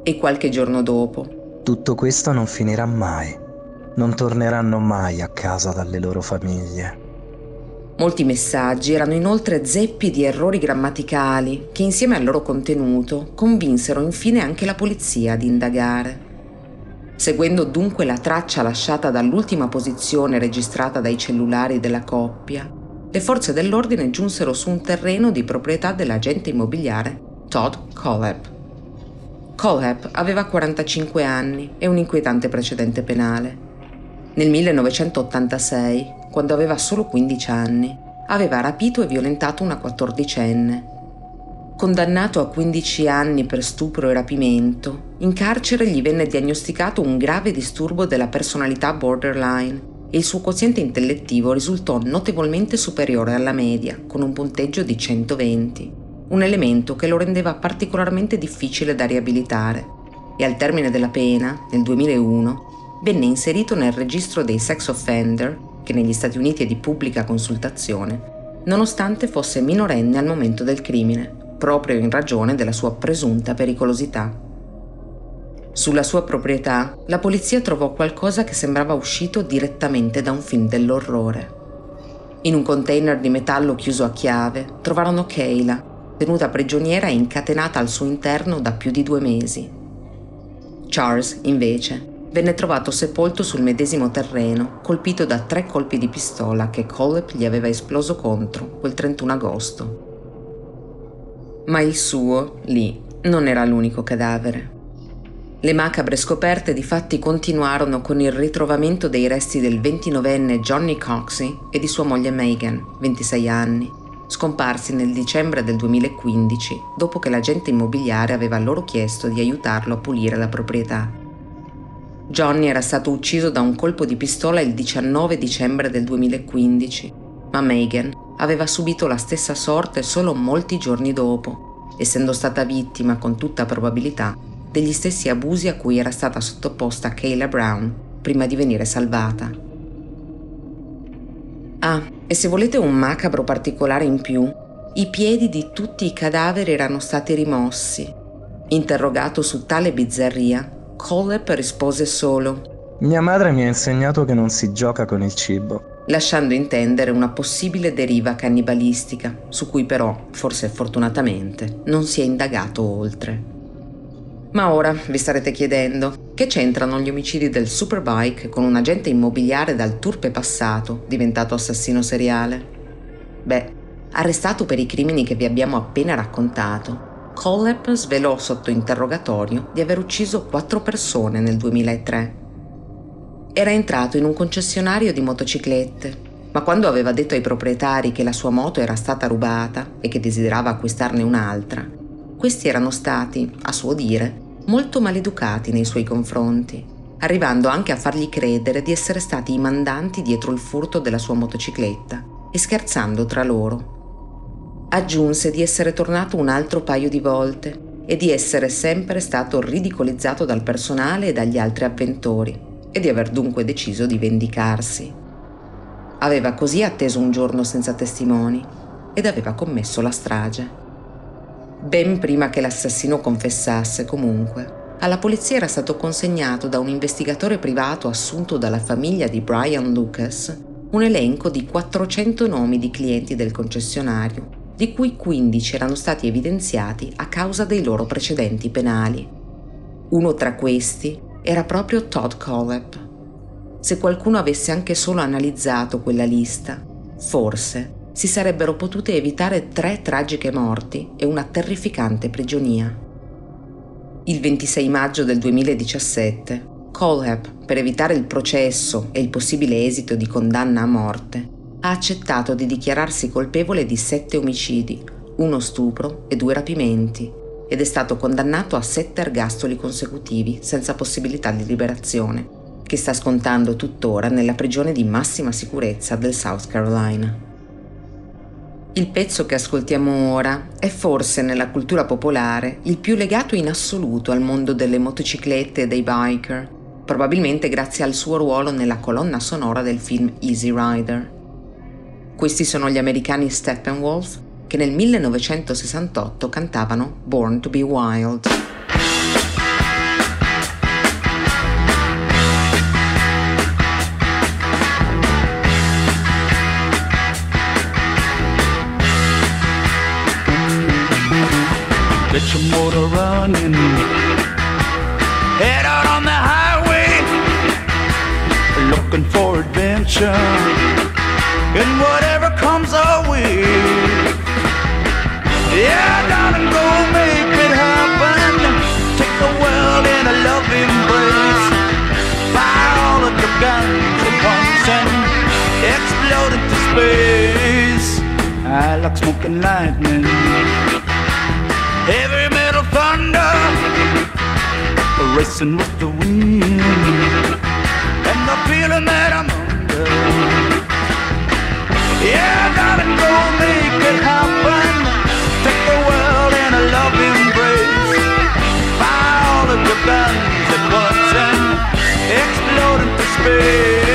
E qualche giorno dopo. Tutto questo non finirà mai. Non torneranno mai a casa dalle loro famiglie. Molti messaggi erano inoltre zeppi di errori grammaticali che insieme al loro contenuto convinsero infine anche la polizia ad indagare. Seguendo dunque la traccia lasciata dall'ultima posizione registrata dai cellulari della coppia, le forze dell'ordine giunsero su un terreno di proprietà dell'agente immobiliare Todd Coleb. Coleb aveva 45 anni e un inquietante precedente penale. Nel 1986, quando aveva solo 15 anni, aveva rapito e violentato una quattordicenne. Condannato a 15 anni per stupro e rapimento, in carcere gli venne diagnosticato un grave disturbo della personalità borderline e il suo quoziente intellettivo risultò notevolmente superiore alla media, con un punteggio di 120, un elemento che lo rendeva particolarmente difficile da riabilitare e al termine della pena, nel 2001, venne inserito nel registro dei sex offender, che negli Stati Uniti è di pubblica consultazione, nonostante fosse minorenne al momento del crimine, proprio in ragione della sua presunta pericolosità. Sulla sua proprietà, la polizia trovò qualcosa che sembrava uscito direttamente da un film dell'orrore. In un container di metallo chiuso a chiave trovarono Kayla, tenuta prigioniera e incatenata al suo interno da più di due mesi. Charles, invece, venne trovato sepolto sul medesimo terreno, colpito da tre colpi di pistola che Collep gli aveva esploso contro quel 31 agosto. Ma il suo, lì, non era l'unico cadavere. Le macabre scoperte di fatti continuarono con il ritrovamento dei resti del 29enne Johnny Coxey e di sua moglie Megan, 26 anni, scomparsi nel dicembre del 2015 dopo che l'agente immobiliare aveva loro chiesto di aiutarlo a pulire la proprietà. Johnny era stato ucciso da un colpo di pistola il 19 dicembre del 2015, ma Megan aveva subito la stessa sorte solo molti giorni dopo, essendo stata vittima, con tutta probabilità, degli stessi abusi a cui era stata sottoposta Kayla Brown prima di venire salvata. Ah, e se volete un macabro particolare in più, i piedi di tutti i cadaveri erano stati rimossi. Interrogato su tale bizzarria, Colep rispose solo Mia madre mi ha insegnato che non si gioca con il cibo. lasciando intendere una possibile deriva cannibalistica, su cui però, forse fortunatamente, non si è indagato oltre. Ma ora vi starete chiedendo, che c'entrano gli omicidi del Superbike con un agente immobiliare dal turpe passato, diventato assassino seriale? Beh, arrestato per i crimini che vi abbiamo appena raccontato, Collep svelò sotto interrogatorio di aver ucciso quattro persone nel 2003. Era entrato in un concessionario di motociclette, ma quando aveva detto ai proprietari che la sua moto era stata rubata e che desiderava acquistarne un'altra, questi erano stati, a suo dire, molto maleducati nei suoi confronti, arrivando anche a fargli credere di essere stati i mandanti dietro il furto della sua motocicletta e scherzando tra loro. Aggiunse di essere tornato un altro paio di volte e di essere sempre stato ridicolizzato dal personale e dagli altri avventori e di aver dunque deciso di vendicarsi. Aveva così atteso un giorno senza testimoni ed aveva commesso la strage. Ben prima che l'assassino confessasse, comunque, alla polizia era stato consegnato da un investigatore privato assunto dalla famiglia di Brian Lucas un elenco di 400 nomi di clienti del concessionario di cui 15 erano stati evidenziati a causa dei loro precedenti penali. Uno tra questi era proprio Todd Collep. Se qualcuno avesse anche solo analizzato quella lista, forse si sarebbero potute evitare tre tragiche morti e una terrificante prigionia. Il 26 maggio del 2017, Colhap, per evitare il processo e il possibile esito di condanna a morte, ha accettato di dichiararsi colpevole di sette omicidi, uno stupro e due rapimenti, ed è stato condannato a sette ergastoli consecutivi senza possibilità di liberazione, che sta scontando tuttora nella prigione di massima sicurezza del South Carolina. Il pezzo che ascoltiamo ora è forse nella cultura popolare il più legato in assoluto al mondo delle motociclette e dei biker, probabilmente grazie al suo ruolo nella colonna sonora del film Easy Rider. Questi sono gli americani Steppenwolf che nel 1968 cantavano Born to be Wild. Get your motor running. Head out on the highway, looking for adventure. And whatever comes our way. Yeah, darling, go make it happen. Take the world in a love embrace. Fire all of your guns at once and explode into space. I like smoking lightning. Heavy metal thunder, racing with the wind, and the feeling that I'm under. Yeah, darling, go make it happen. Take the world in a love embrace. All into space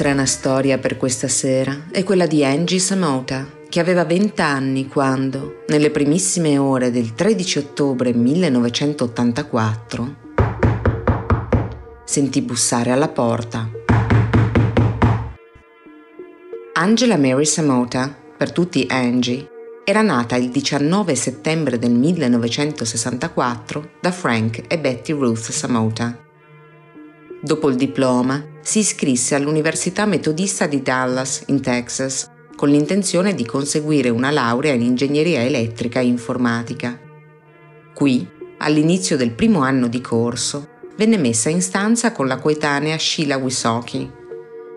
strana storia per questa sera è quella di Angie Samota, che aveva 20 anni quando, nelle primissime ore del 13 ottobre 1984, sentì bussare alla porta. Angela Mary Samota, per tutti Angie, era nata il 19 settembre del 1964 da Frank e Betty Ruth Samota. Dopo il diploma, si iscrisse all'Università Metodista di Dallas, in Texas, con l'intenzione di conseguire una laurea in ingegneria elettrica e informatica. Qui, all'inizio del primo anno di corso, venne messa in stanza con la coetanea Sheila Wisocki.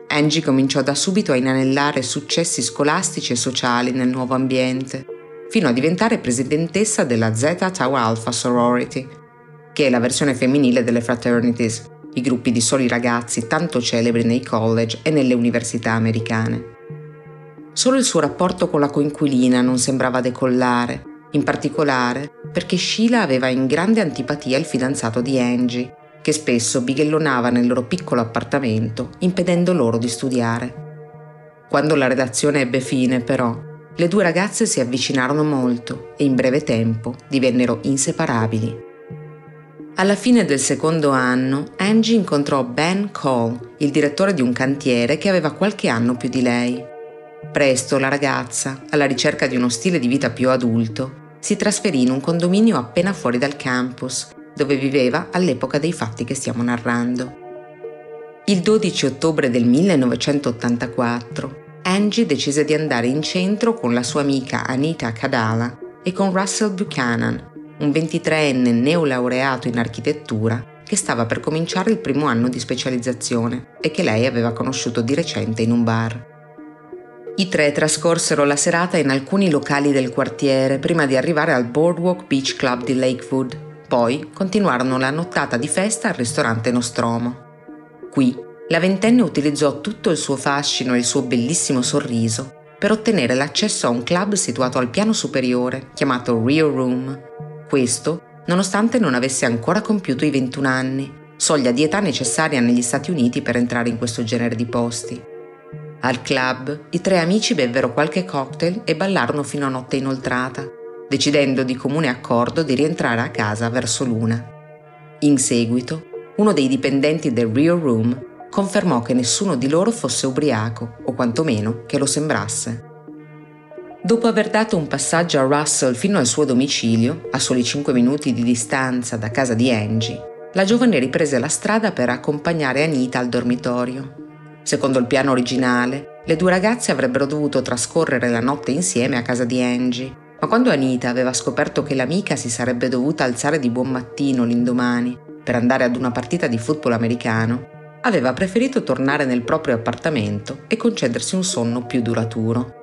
Angie cominciò da subito a inanellare successi scolastici e sociali nel nuovo ambiente, fino a diventare presidentessa della Zeta Tau Alpha Sorority, che è la versione femminile delle fraternities, i gruppi di soli ragazzi tanto celebri nei college e nelle università americane. Solo il suo rapporto con la coinquilina non sembrava decollare, in particolare perché Sheila aveva in grande antipatia il fidanzato di Angie, che spesso bighellonava nel loro piccolo appartamento, impedendo loro di studiare. Quando la redazione ebbe fine, però, le due ragazze si avvicinarono molto e in breve tempo divennero inseparabili. Alla fine del secondo anno, Angie incontrò Ben Cole, il direttore di un cantiere che aveva qualche anno più di lei. Presto la ragazza, alla ricerca di uno stile di vita più adulto, si trasferì in un condominio appena fuori dal campus, dove viveva all'epoca dei fatti che stiamo narrando. Il 12 ottobre del 1984, Angie decise di andare in centro con la sua amica Anita Kadala e con Russell Buchanan, un 23enne neolaureato in architettura che stava per cominciare il primo anno di specializzazione e che lei aveva conosciuto di recente in un bar. I tre trascorsero la serata in alcuni locali del quartiere prima di arrivare al Boardwalk Beach Club di Lakewood. Poi continuarono la nottata di festa al ristorante Nostromo. Qui la ventenne utilizzò tutto il suo fascino e il suo bellissimo sorriso per ottenere l'accesso a un club situato al piano superiore, chiamato Rio Room. Questo nonostante non avesse ancora compiuto i 21 anni, soglia di età necessaria negli Stati Uniti per entrare in questo genere di posti. Al club i tre amici bevvero qualche cocktail e ballarono fino a notte inoltrata, decidendo di comune accordo di rientrare a casa verso l'una. In seguito, uno dei dipendenti del Rio Room confermò che nessuno di loro fosse ubriaco, o quantomeno che lo sembrasse. Dopo aver dato un passaggio a Russell fino al suo domicilio, a soli 5 minuti di distanza da casa di Angie, la giovane riprese la strada per accompagnare Anita al dormitorio. Secondo il piano originale, le due ragazze avrebbero dovuto trascorrere la notte insieme a casa di Angie, ma quando Anita aveva scoperto che l'amica si sarebbe dovuta alzare di buon mattino l'indomani per andare ad una partita di football americano, aveva preferito tornare nel proprio appartamento e concedersi un sonno più duraturo.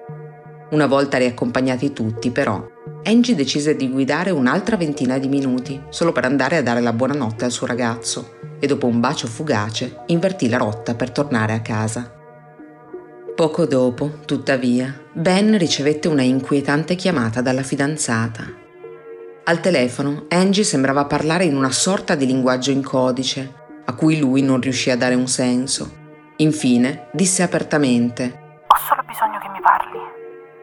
Una volta riaccompagnati tutti, però, Angie decise di guidare un'altra ventina di minuti, solo per andare a dare la buonanotte al suo ragazzo, e dopo un bacio fugace invertì la rotta per tornare a casa. Poco dopo, tuttavia, Ben ricevette una inquietante chiamata dalla fidanzata. Al telefono, Angie sembrava parlare in una sorta di linguaggio in codice, a cui lui non riuscì a dare un senso. Infine, disse apertamente: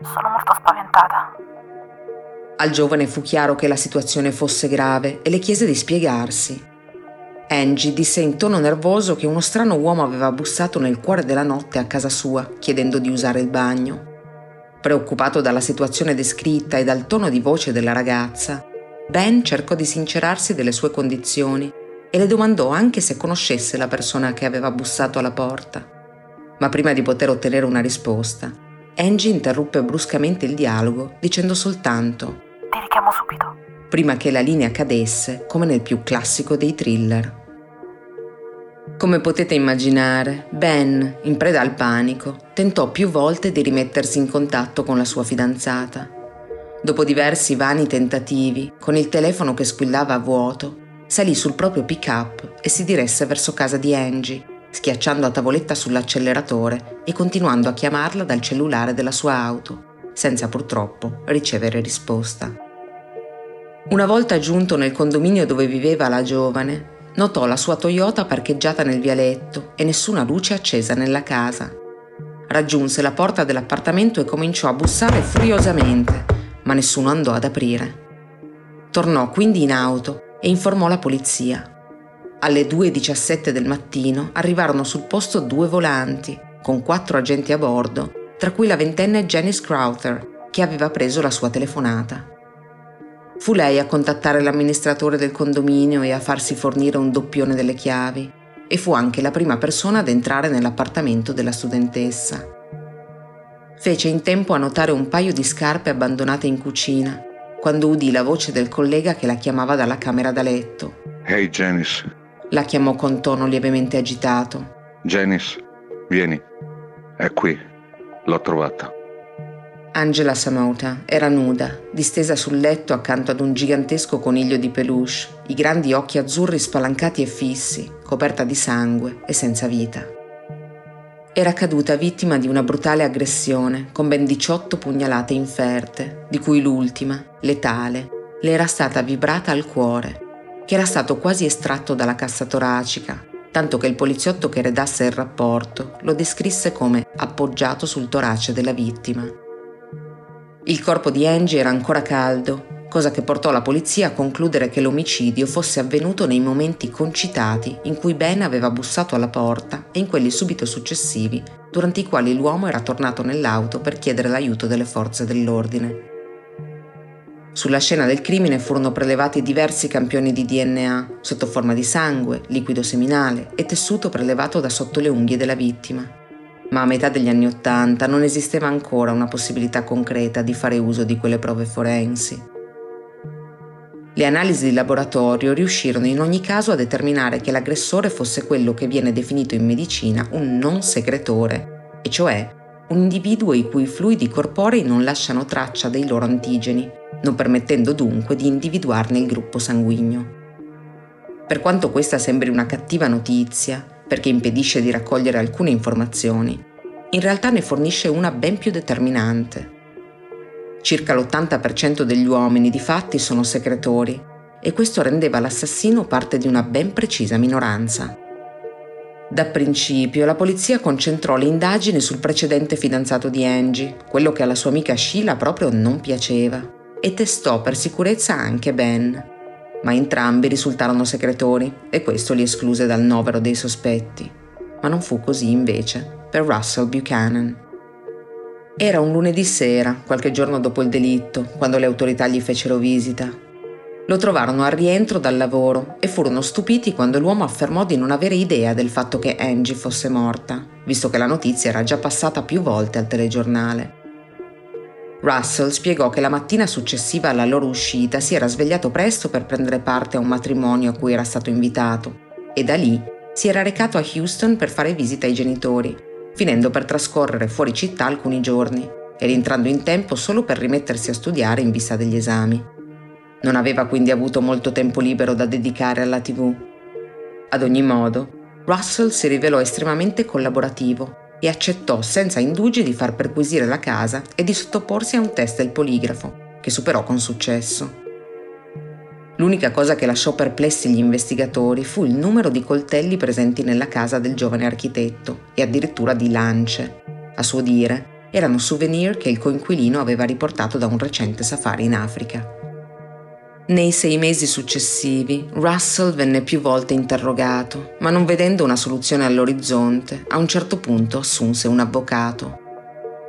Sono molto spaventata. Al giovane fu chiaro che la situazione fosse grave e le chiese di spiegarsi. Angie disse in tono nervoso che uno strano uomo aveva bussato nel cuore della notte a casa sua chiedendo di usare il bagno. Preoccupato dalla situazione descritta e dal tono di voce della ragazza, Ben cercò di sincerarsi delle sue condizioni e le domandò anche se conoscesse la persona che aveva bussato alla porta. Ma prima di poter ottenere una risposta, Angie interruppe bruscamente il dialogo dicendo soltanto Ti richiamo subito. prima che la linea cadesse come nel più classico dei thriller. Come potete immaginare, Ben, in preda al panico, tentò più volte di rimettersi in contatto con la sua fidanzata. Dopo diversi vani tentativi, con il telefono che squillava a vuoto, salì sul proprio pick-up e si diresse verso casa di Angie, schiacciando a tavoletta sull'acceleratore e continuando a chiamarla dal cellulare della sua auto, senza purtroppo ricevere risposta. Una volta giunto nel condominio dove viveva la giovane, notò la sua Toyota parcheggiata nel vialetto e nessuna luce accesa nella casa. Raggiunse la porta dell'appartamento e cominciò a bussare furiosamente, ma nessuno andò ad aprire. Tornò quindi in auto e informò la polizia. Alle 2.17 del mattino arrivarono sul posto due volanti, con quattro agenti a bordo, tra cui la ventenne Janice Crowther, che aveva preso la sua telefonata. Fu lei a contattare l'amministratore del condominio e a farsi fornire un doppione delle chiavi, e fu anche la prima persona ad entrare nell'appartamento della studentessa. Fece in tempo a notare un paio di scarpe abbandonate in cucina, quando udì la voce del collega che la chiamava dalla camera da letto. Ehi Janice, La chiamò con tono lievemente agitato. Janice, vieni. È qui. L'ho trovata. Angela Samota era nuda, distesa sul letto accanto ad un gigantesco coniglio di peluche, i grandi occhi azzurri spalancati e fissi, coperta di sangue e senza vita. Era caduta vittima di una brutale aggressione, con ben 18 pugnalate inferte, di cui l'ultima, letale, le era stata vibrata al cuore, che era stato quasi estratto dalla cassa toracica, tanto che il poliziotto che redasse il rapporto lo descrisse come appoggiato sul torace della vittima. Il corpo di Angie era ancora caldo, cosa che portò la polizia a concludere che l'omicidio fosse avvenuto nei momenti concitati in cui Ben aveva bussato alla porta e in quelli subito successivi, durante i quali l'uomo era tornato nell'auto per chiedere l'aiuto delle forze dell'ordine. Sulla scena del crimine furono prelevati diversi campioni di DNA, sotto forma di sangue, liquido seminale e tessuto prelevato da sotto le unghie della vittima ma a metà degli anni Ottanta non esisteva ancora una possibilità concreta di fare uso di quelle prove forensi. Le analisi di laboratorio riuscirono in ogni caso a determinare che l'aggressore fosse quello che viene definito in medicina un non segretore, e cioè un individuo i cui fluidi corporei non lasciano traccia dei loro antigeni, non permettendo dunque di individuarne il gruppo sanguigno. Per quanto questa sembri una cattiva notizia, perché impedisce di raccogliere alcune informazioni, in realtà ne fornisce una ben più determinante. Circa l'80% degli uomini di fatti sono segretori e questo rendeva l'assassino parte di una ben precisa minoranza. Da principio la polizia concentrò le indagini sul precedente fidanzato di Angie, quello che alla sua amica Sheila proprio non piaceva, e testò per sicurezza anche Ben, ma entrambi risultarono segretori e questo li escluse dal novero dei sospetti. Ma non fu così invece per Russell Buchanan. Era un lunedì sera, qualche giorno dopo il delitto, quando le autorità gli fecero visita. Lo trovarono al rientro dal lavoro e furono stupiti quando l'uomo affermò di non avere idea del fatto che Angie fosse morta, visto che la notizia era già passata più volte al telegiornale. Russell spiegò che la mattina successiva alla loro uscita si era svegliato presto per prendere parte a un matrimonio a cui era stato invitato e da lì si era recato a Houston per fare visita ai genitori, finendo per trascorrere fuori città alcuni giorni e rientrando in tempo solo per rimettersi a studiare in vista degli esami. Non aveva quindi avuto molto tempo libero da dedicare alla TV. Ad ogni modo, Russell si rivelò estremamente collaborativo e accettò senza indugi di far perquisire la casa e di sottoporsi a un test del poligrafo, che superò con successo. L'unica cosa che lasciò perplessi gli investigatori fu il numero di coltelli presenti nella casa del giovane architetto e addirittura di lance. A suo dire, erano souvenir che il coinquilino aveva riportato da un recente safari in Africa. Nei sei mesi successivi, Russell venne più volte interrogato, ma non vedendo una soluzione all'orizzonte, a un certo punto assunse un avvocato.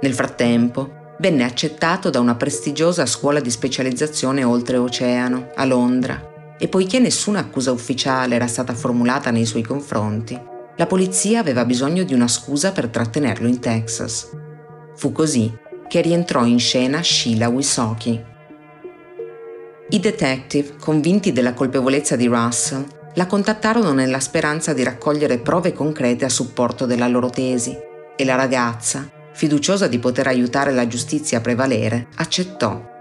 Nel frattempo, venne accettato da una prestigiosa scuola di specializzazione oltreoceano, a Londra, e poiché nessuna accusa ufficiale era stata formulata nei suoi confronti, la polizia aveva bisogno di una scusa per trattenerlo in Texas. Fu così che rientrò in scena Sheila Wisoki, i detective, convinti della colpevolezza di Russell, la contattarono nella speranza di raccogliere prove concrete a supporto della loro tesi e la ragazza, fiduciosa di poter aiutare la giustizia a prevalere, accettò.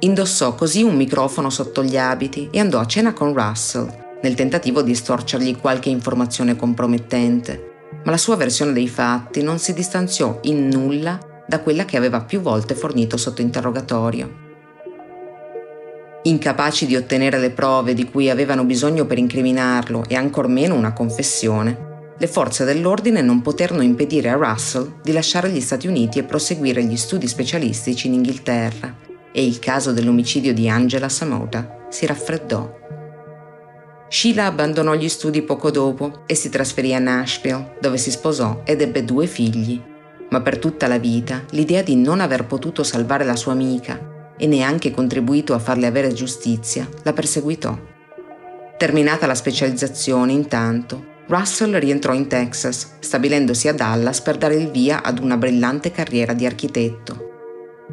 Indossò così un microfono sotto gli abiti e andò a cena con Russell, nel tentativo di estorcergli qualche informazione compromettente, ma la sua versione dei fatti non si distanziò in nulla da quella che aveva più volte fornito sotto interrogatorio. Incapaci di ottenere le prove di cui avevano bisogno per incriminarlo e ancor meno una confessione, le forze dell'ordine non poterono impedire a Russell di lasciare gli Stati Uniti e proseguire gli studi specialistici in Inghilterra e il caso dell'omicidio di Angela Samota si raffreddò. Sheila abbandonò gli studi poco dopo e si trasferì a Nashville, dove si sposò ed ebbe due figli. Ma per tutta la vita l'idea di non aver potuto salvare la sua amica e neanche contribuito a farle avere giustizia, la perseguitò. Terminata la specializzazione, intanto, Russell rientrò in Texas, stabilendosi a Dallas per dare il via ad una brillante carriera di architetto.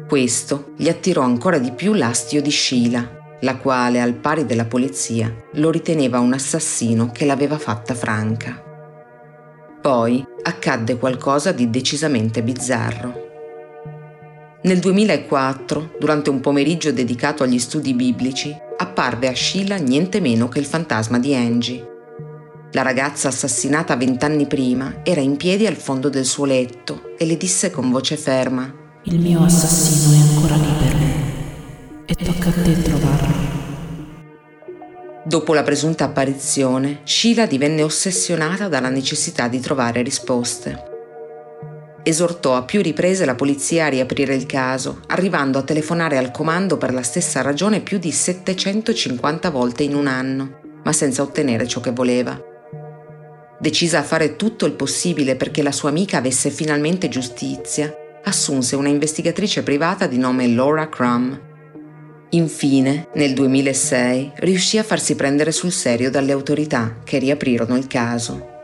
Questo gli attirò ancora di più l'astio di Sheila, la quale, al pari della polizia, lo riteneva un assassino che l'aveva fatta franca. Poi accadde qualcosa di decisamente bizzarro. Nel 2004, durante un pomeriggio dedicato agli studi biblici, apparve a Sheila niente meno che il fantasma di Angie. La ragazza assassinata vent'anni prima era in piedi al fondo del suo letto e le disse con voce ferma Il mio assassino è ancora libero e tocca a te trovarlo. Dopo la presunta apparizione, Sheila divenne ossessionata dalla necessità di trovare risposte esortò a più riprese la polizia a riaprire il caso, arrivando a telefonare al comando per la stessa ragione più di 750 volte in un anno, ma senza ottenere ciò che voleva. Decisa a fare tutto il possibile perché la sua amica avesse finalmente giustizia, assunse una investigatrice privata di nome Laura Crum. Infine, nel 2006, riuscì a farsi prendere sul serio dalle autorità che riaprirono il caso.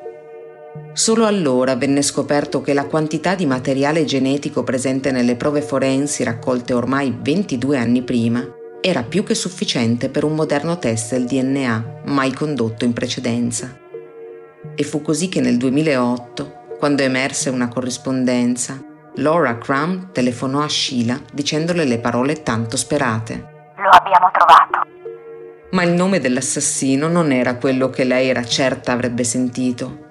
Solo allora venne scoperto che la quantità di materiale genetico presente nelle prove forensi raccolte ormai 22 anni prima era più che sufficiente per un moderno test del DNA mai condotto in precedenza. E fu così che nel 2008, quando emerse una corrispondenza, Laura Crum telefonò a Sheila dicendole le parole tanto sperate. Lo abbiamo trovato. Ma il nome dell'assassino non era quello che lei era certa avrebbe sentito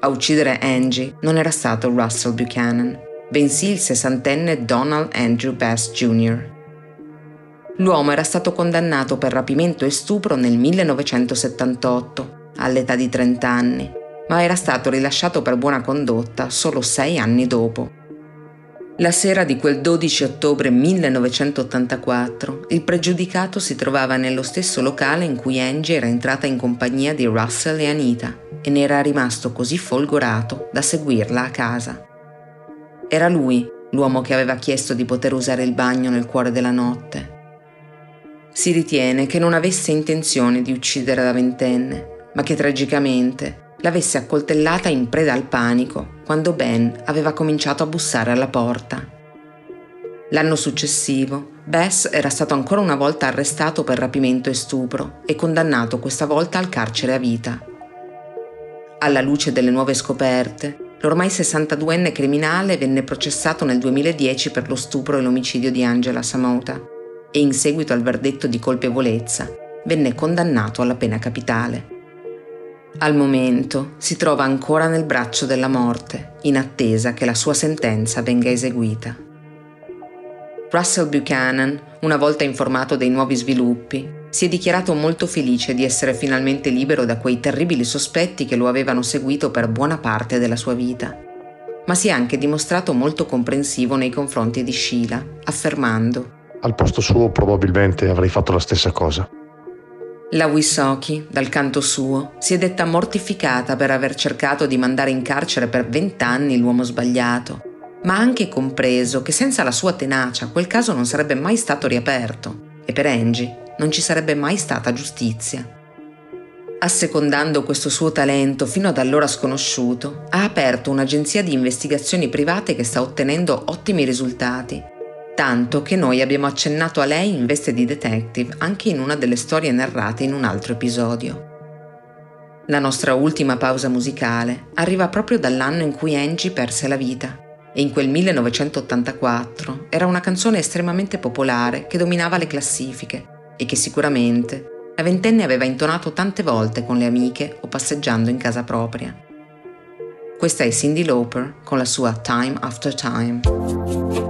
a uccidere Angie non era stato Russell Buchanan, bensì il sessantenne Donald Andrew Bass Jr. L'uomo era stato condannato per rapimento e stupro nel 1978, all'età di 30 anni, ma era stato rilasciato per buona condotta solo sei anni dopo. La sera di quel 12 ottobre 1984, il pregiudicato si trovava nello stesso locale in cui Angie era entrata in compagnia di Russell e Anita e ne era rimasto così folgorato da seguirla a casa. Era lui l'uomo che aveva chiesto di poter usare il bagno nel cuore della notte. Si ritiene che non avesse intenzione di uccidere la ventenne, ma che tragicamente l'avesse accoltellata in preda al panico quando Ben aveva cominciato a bussare alla porta. L'anno successivo, Bess era stato ancora una volta arrestato per rapimento e stupro e condannato questa volta al carcere a vita. Alla luce delle nuove scoperte, l'ormai 62enne criminale venne processato nel 2010 per lo stupro e l'omicidio di Angela Samota e in seguito al verdetto di colpevolezza venne condannato alla pena capitale. Al momento si trova ancora nel braccio della morte, in attesa che la sua sentenza venga eseguita. Russell Buchanan, una volta informato dei nuovi sviluppi, si è dichiarato molto felice di essere finalmente libero da quei terribili sospetti che lo avevano seguito per buona parte della sua vita. ma si è anche dimostrato molto comprensivo nei confronti di Sheila, affermando Al posto suo probabilmente avrei fatto la stessa cosa. La Wisoki, dal canto suo, si è detta mortificata per aver cercato di mandare in carcere per vent'anni l'uomo sbagliato, ma ha anche compreso che senza la sua tenacia quel caso non sarebbe mai stato riaperto e per Angie non ci sarebbe mai stata giustizia. Assecondando questo suo talento fino ad allora sconosciuto, ha aperto un'agenzia di investigazioni private che sta ottenendo ottimi risultati, tanto che noi abbiamo accennato a lei in veste di detective anche in una delle storie narrate in un altro episodio. La nostra ultima pausa musicale arriva proprio dall'anno in cui Angie perse la vita e in quel 1984 era una canzone estremamente popolare che dominava le classifiche e che sicuramente la ventenne aveva intonato tante volte con le amiche o passeggiando in casa propria. Questa è Cindy Lauper con la sua Time After Time.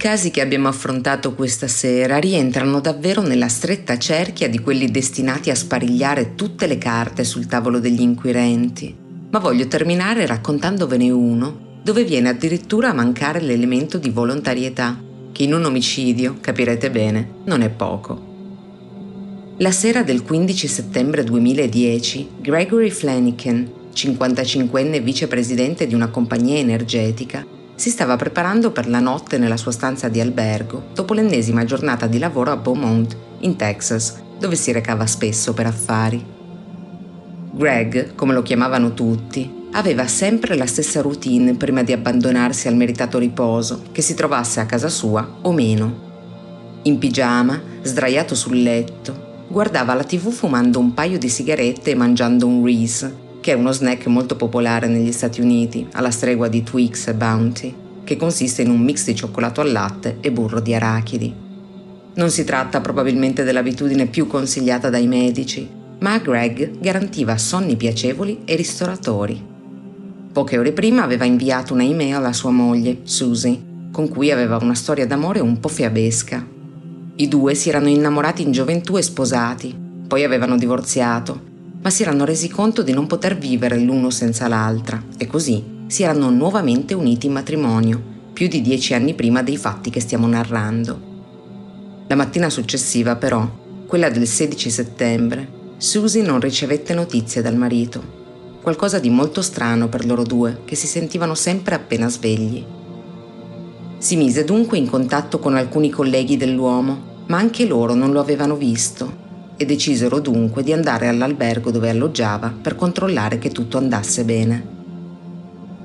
Casi che abbiamo affrontato questa sera rientrano davvero nella stretta cerchia di quelli destinati a sparigliare tutte le carte sul tavolo degli inquirenti, ma voglio terminare raccontandovene uno dove viene addirittura a mancare l'elemento di volontarietà, che in un omicidio, capirete bene, non è poco. La sera del 15 settembre 2010, Gregory Flanagan, 55enne vicepresidente di una compagnia energetica, si stava preparando per la notte nella sua stanza di albergo dopo l'ennesima giornata di lavoro a Beaumont, in Texas, dove si recava spesso per affari. Greg, come lo chiamavano tutti, aveva sempre la stessa routine prima di abbandonarsi al meritato riposo, che si trovasse a casa sua o meno. In pigiama, sdraiato sul letto, guardava la tv fumando un paio di sigarette e mangiando un Reese, che è uno snack molto popolare negli Stati Uniti, alla stregua di Twix e Bounty, che consiste in un mix di cioccolato al latte e burro di arachidi. Non si tratta probabilmente dell'abitudine più consigliata dai medici, ma a Greg garantiva sonni piacevoli e ristoratori. Poche ore prima aveva inviato una email alla sua moglie, Susie, con cui aveva una storia d'amore un po' fiabesca. I due si erano innamorati in gioventù e sposati, poi avevano divorziato ma si erano resi conto di non poter vivere l'uno senza l'altra e così si erano nuovamente uniti in matrimonio, più di dieci anni prima dei fatti che stiamo narrando. La mattina successiva, però, quella del 16 settembre, Susie non ricevette notizie dal marito. Qualcosa di molto strano per loro due, che si sentivano sempre appena svegli. Si mise dunque in contatto con alcuni colleghi dell'uomo, ma anche loro non lo avevano visto e decisero dunque di andare all'albergo dove alloggiava per controllare che tutto andasse bene.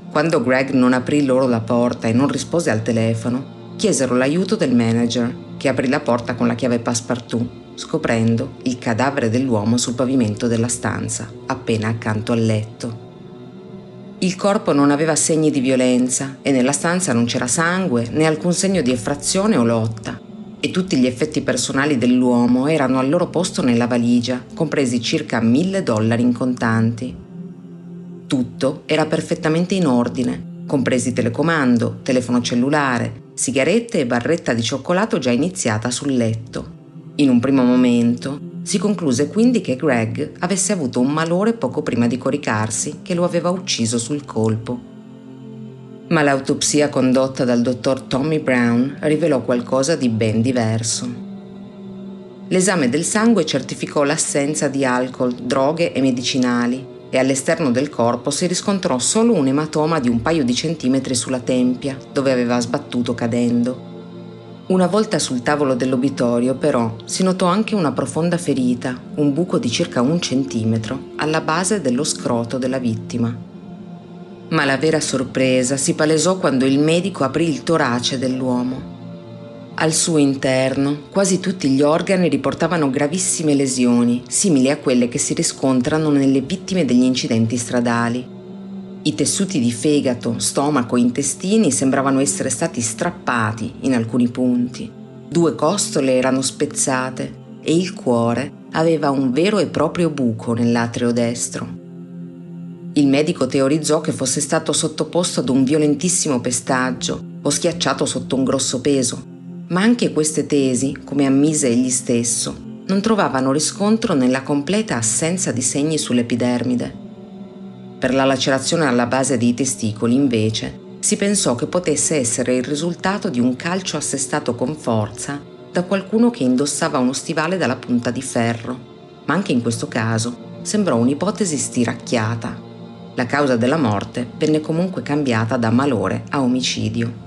Quando Greg non aprì loro la porta e non rispose al telefono, chiesero l'aiuto del manager, che aprì la porta con la chiave passepartout, scoprendo il cadavere dell'uomo sul pavimento della stanza, appena accanto al letto. Il corpo non aveva segni di violenza e nella stanza non c'era sangue né alcun segno di effrazione o lotta, e tutti gli effetti personali dell'uomo erano al loro posto nella valigia, compresi circa mille dollari in contanti. Tutto era perfettamente in ordine, compresi telecomando, telefono cellulare, sigarette e barretta di cioccolato già iniziata sul letto. In un primo momento si concluse quindi che Greg avesse avuto un malore poco prima di coricarsi che lo aveva ucciso sul colpo ma l'autopsia condotta dal dottor Tommy Brown rivelò qualcosa di ben diverso. L'esame del sangue certificò l'assenza di alcol, droghe e medicinali e all'esterno del corpo si riscontrò solo un ematoma di un paio di centimetri sulla tempia, dove aveva sbattuto cadendo. Una volta sul tavolo dell'obitorio, però, si notò anche una profonda ferita, un buco di circa un centimetro, alla base dello scroto della vittima. Ma la vera sorpresa si palesò quando il medico aprì il torace dell'uomo. Al suo interno quasi tutti gli organi riportavano gravissime lesioni, simili a quelle che si riscontrano nelle vittime degli incidenti stradali. I tessuti di fegato, stomaco e intestini sembravano essere stati strappati in alcuni punti. Due costole erano spezzate e il cuore aveva un vero e proprio buco nell'atrio destro. Il medico teorizzò che fosse stato sottoposto ad un violentissimo pestaggio o schiacciato sotto un grosso peso, ma anche queste tesi, come ammise egli stesso, non trovavano riscontro nella completa assenza di segni sull'epidermide. Per la lacerazione alla base dei testicoli, invece, si pensò che potesse essere il risultato di un calcio assestato con forza da qualcuno che indossava uno stivale dalla punta di ferro, ma anche in questo caso sembrò un'ipotesi stiracchiata la causa della morte venne comunque cambiata da malore a omicidio.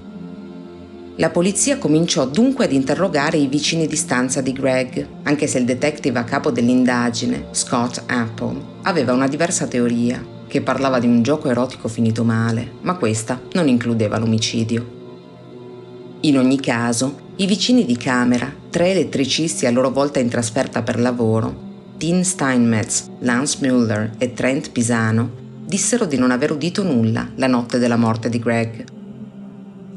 La polizia cominciò dunque ad interrogare i vicini di stanza di Greg, anche se il detective a capo dell'indagine, Scott Apple, aveva una diversa teoria, che parlava di un gioco erotico finito male, ma questa non includeva l'omicidio. In ogni caso, i vicini di camera, tre elettricisti a loro volta in trasferta per lavoro, Dean Steinmetz, Lance Mueller e Trent Pisano, dissero di non aver udito nulla la notte della morte di Greg.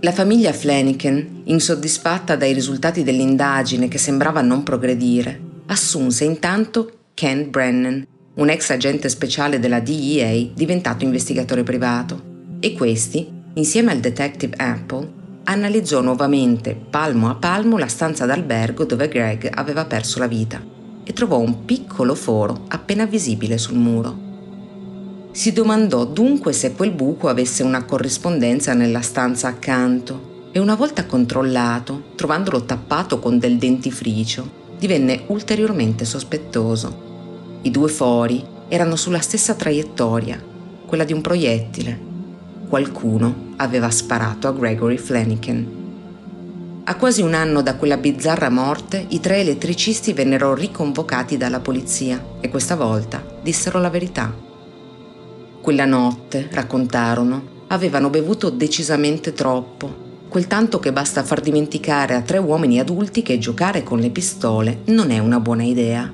La famiglia Flanagan, insoddisfatta dai risultati dell'indagine che sembrava non progredire, assunse intanto Ken Brennan, un ex agente speciale della DEA diventato investigatore privato, e questi, insieme al detective Apple, analizzò nuovamente palmo a palmo la stanza d'albergo dove Greg aveva perso la vita e trovò un piccolo foro appena visibile sul muro. Si domandò dunque se quel buco avesse una corrispondenza nella stanza accanto e una volta controllato, trovandolo tappato con del dentifricio, divenne ulteriormente sospettoso. I due fori erano sulla stessa traiettoria, quella di un proiettile. Qualcuno aveva sparato a Gregory Flanagan. A quasi un anno da quella bizzarra morte, i tre elettricisti vennero riconvocati dalla polizia e questa volta dissero la verità. Quella notte, raccontarono, avevano bevuto decisamente troppo quel tanto che basta far dimenticare a tre uomini adulti che giocare con le pistole non è una buona idea.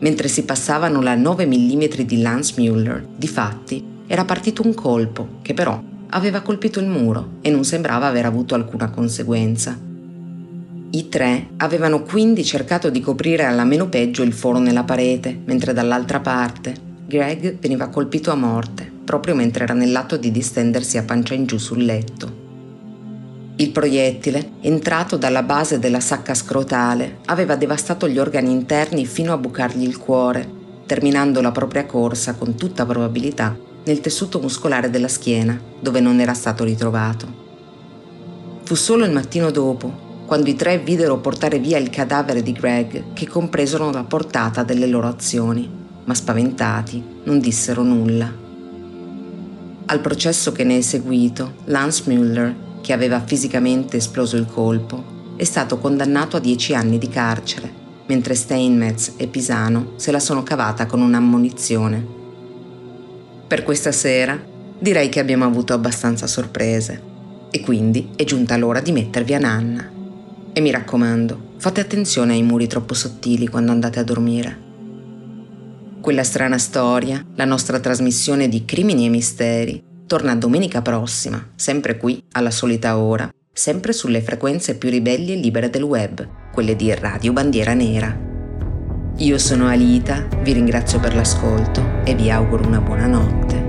Mentre si passavano la 9 mm di Lance Mueller, difatti, era partito un colpo che però aveva colpito il muro e non sembrava aver avuto alcuna conseguenza. I tre avevano quindi cercato di coprire alla meno peggio il foro nella parete, mentre dall'altra parte Greg veniva colpito a morte, proprio mentre era nell'atto di distendersi a pancia in giù sul letto. Il proiettile, entrato dalla base della sacca scrotale, aveva devastato gli organi interni fino a bucargli il cuore, terminando la propria corsa con tutta probabilità nel tessuto muscolare della schiena, dove non era stato ritrovato. Fu solo il mattino dopo, quando i tre videro portare via il cadavere di Greg, che compresero la portata delle loro azioni, ma spaventati non dissero nulla. Al processo che ne è seguito, Lance Mueller che aveva fisicamente esploso il colpo, è stato condannato a dieci anni di carcere, mentre Steinmetz e Pisano se la sono cavata con un'ammonizione. Per questa sera direi che abbiamo avuto abbastanza sorprese e quindi è giunta l'ora di mettervi a nanna. E mi raccomando, fate attenzione ai muri troppo sottili quando andate a dormire. Quella strana storia, la nostra trasmissione di crimini e misteri, torna domenica prossima, sempre qui, alla solita ora, sempre sulle frequenze più ribelli e libere del web, quelle di Radio Bandiera Nera. Io sono Alita, vi ringrazio per l'ascolto e vi auguro una buona notte.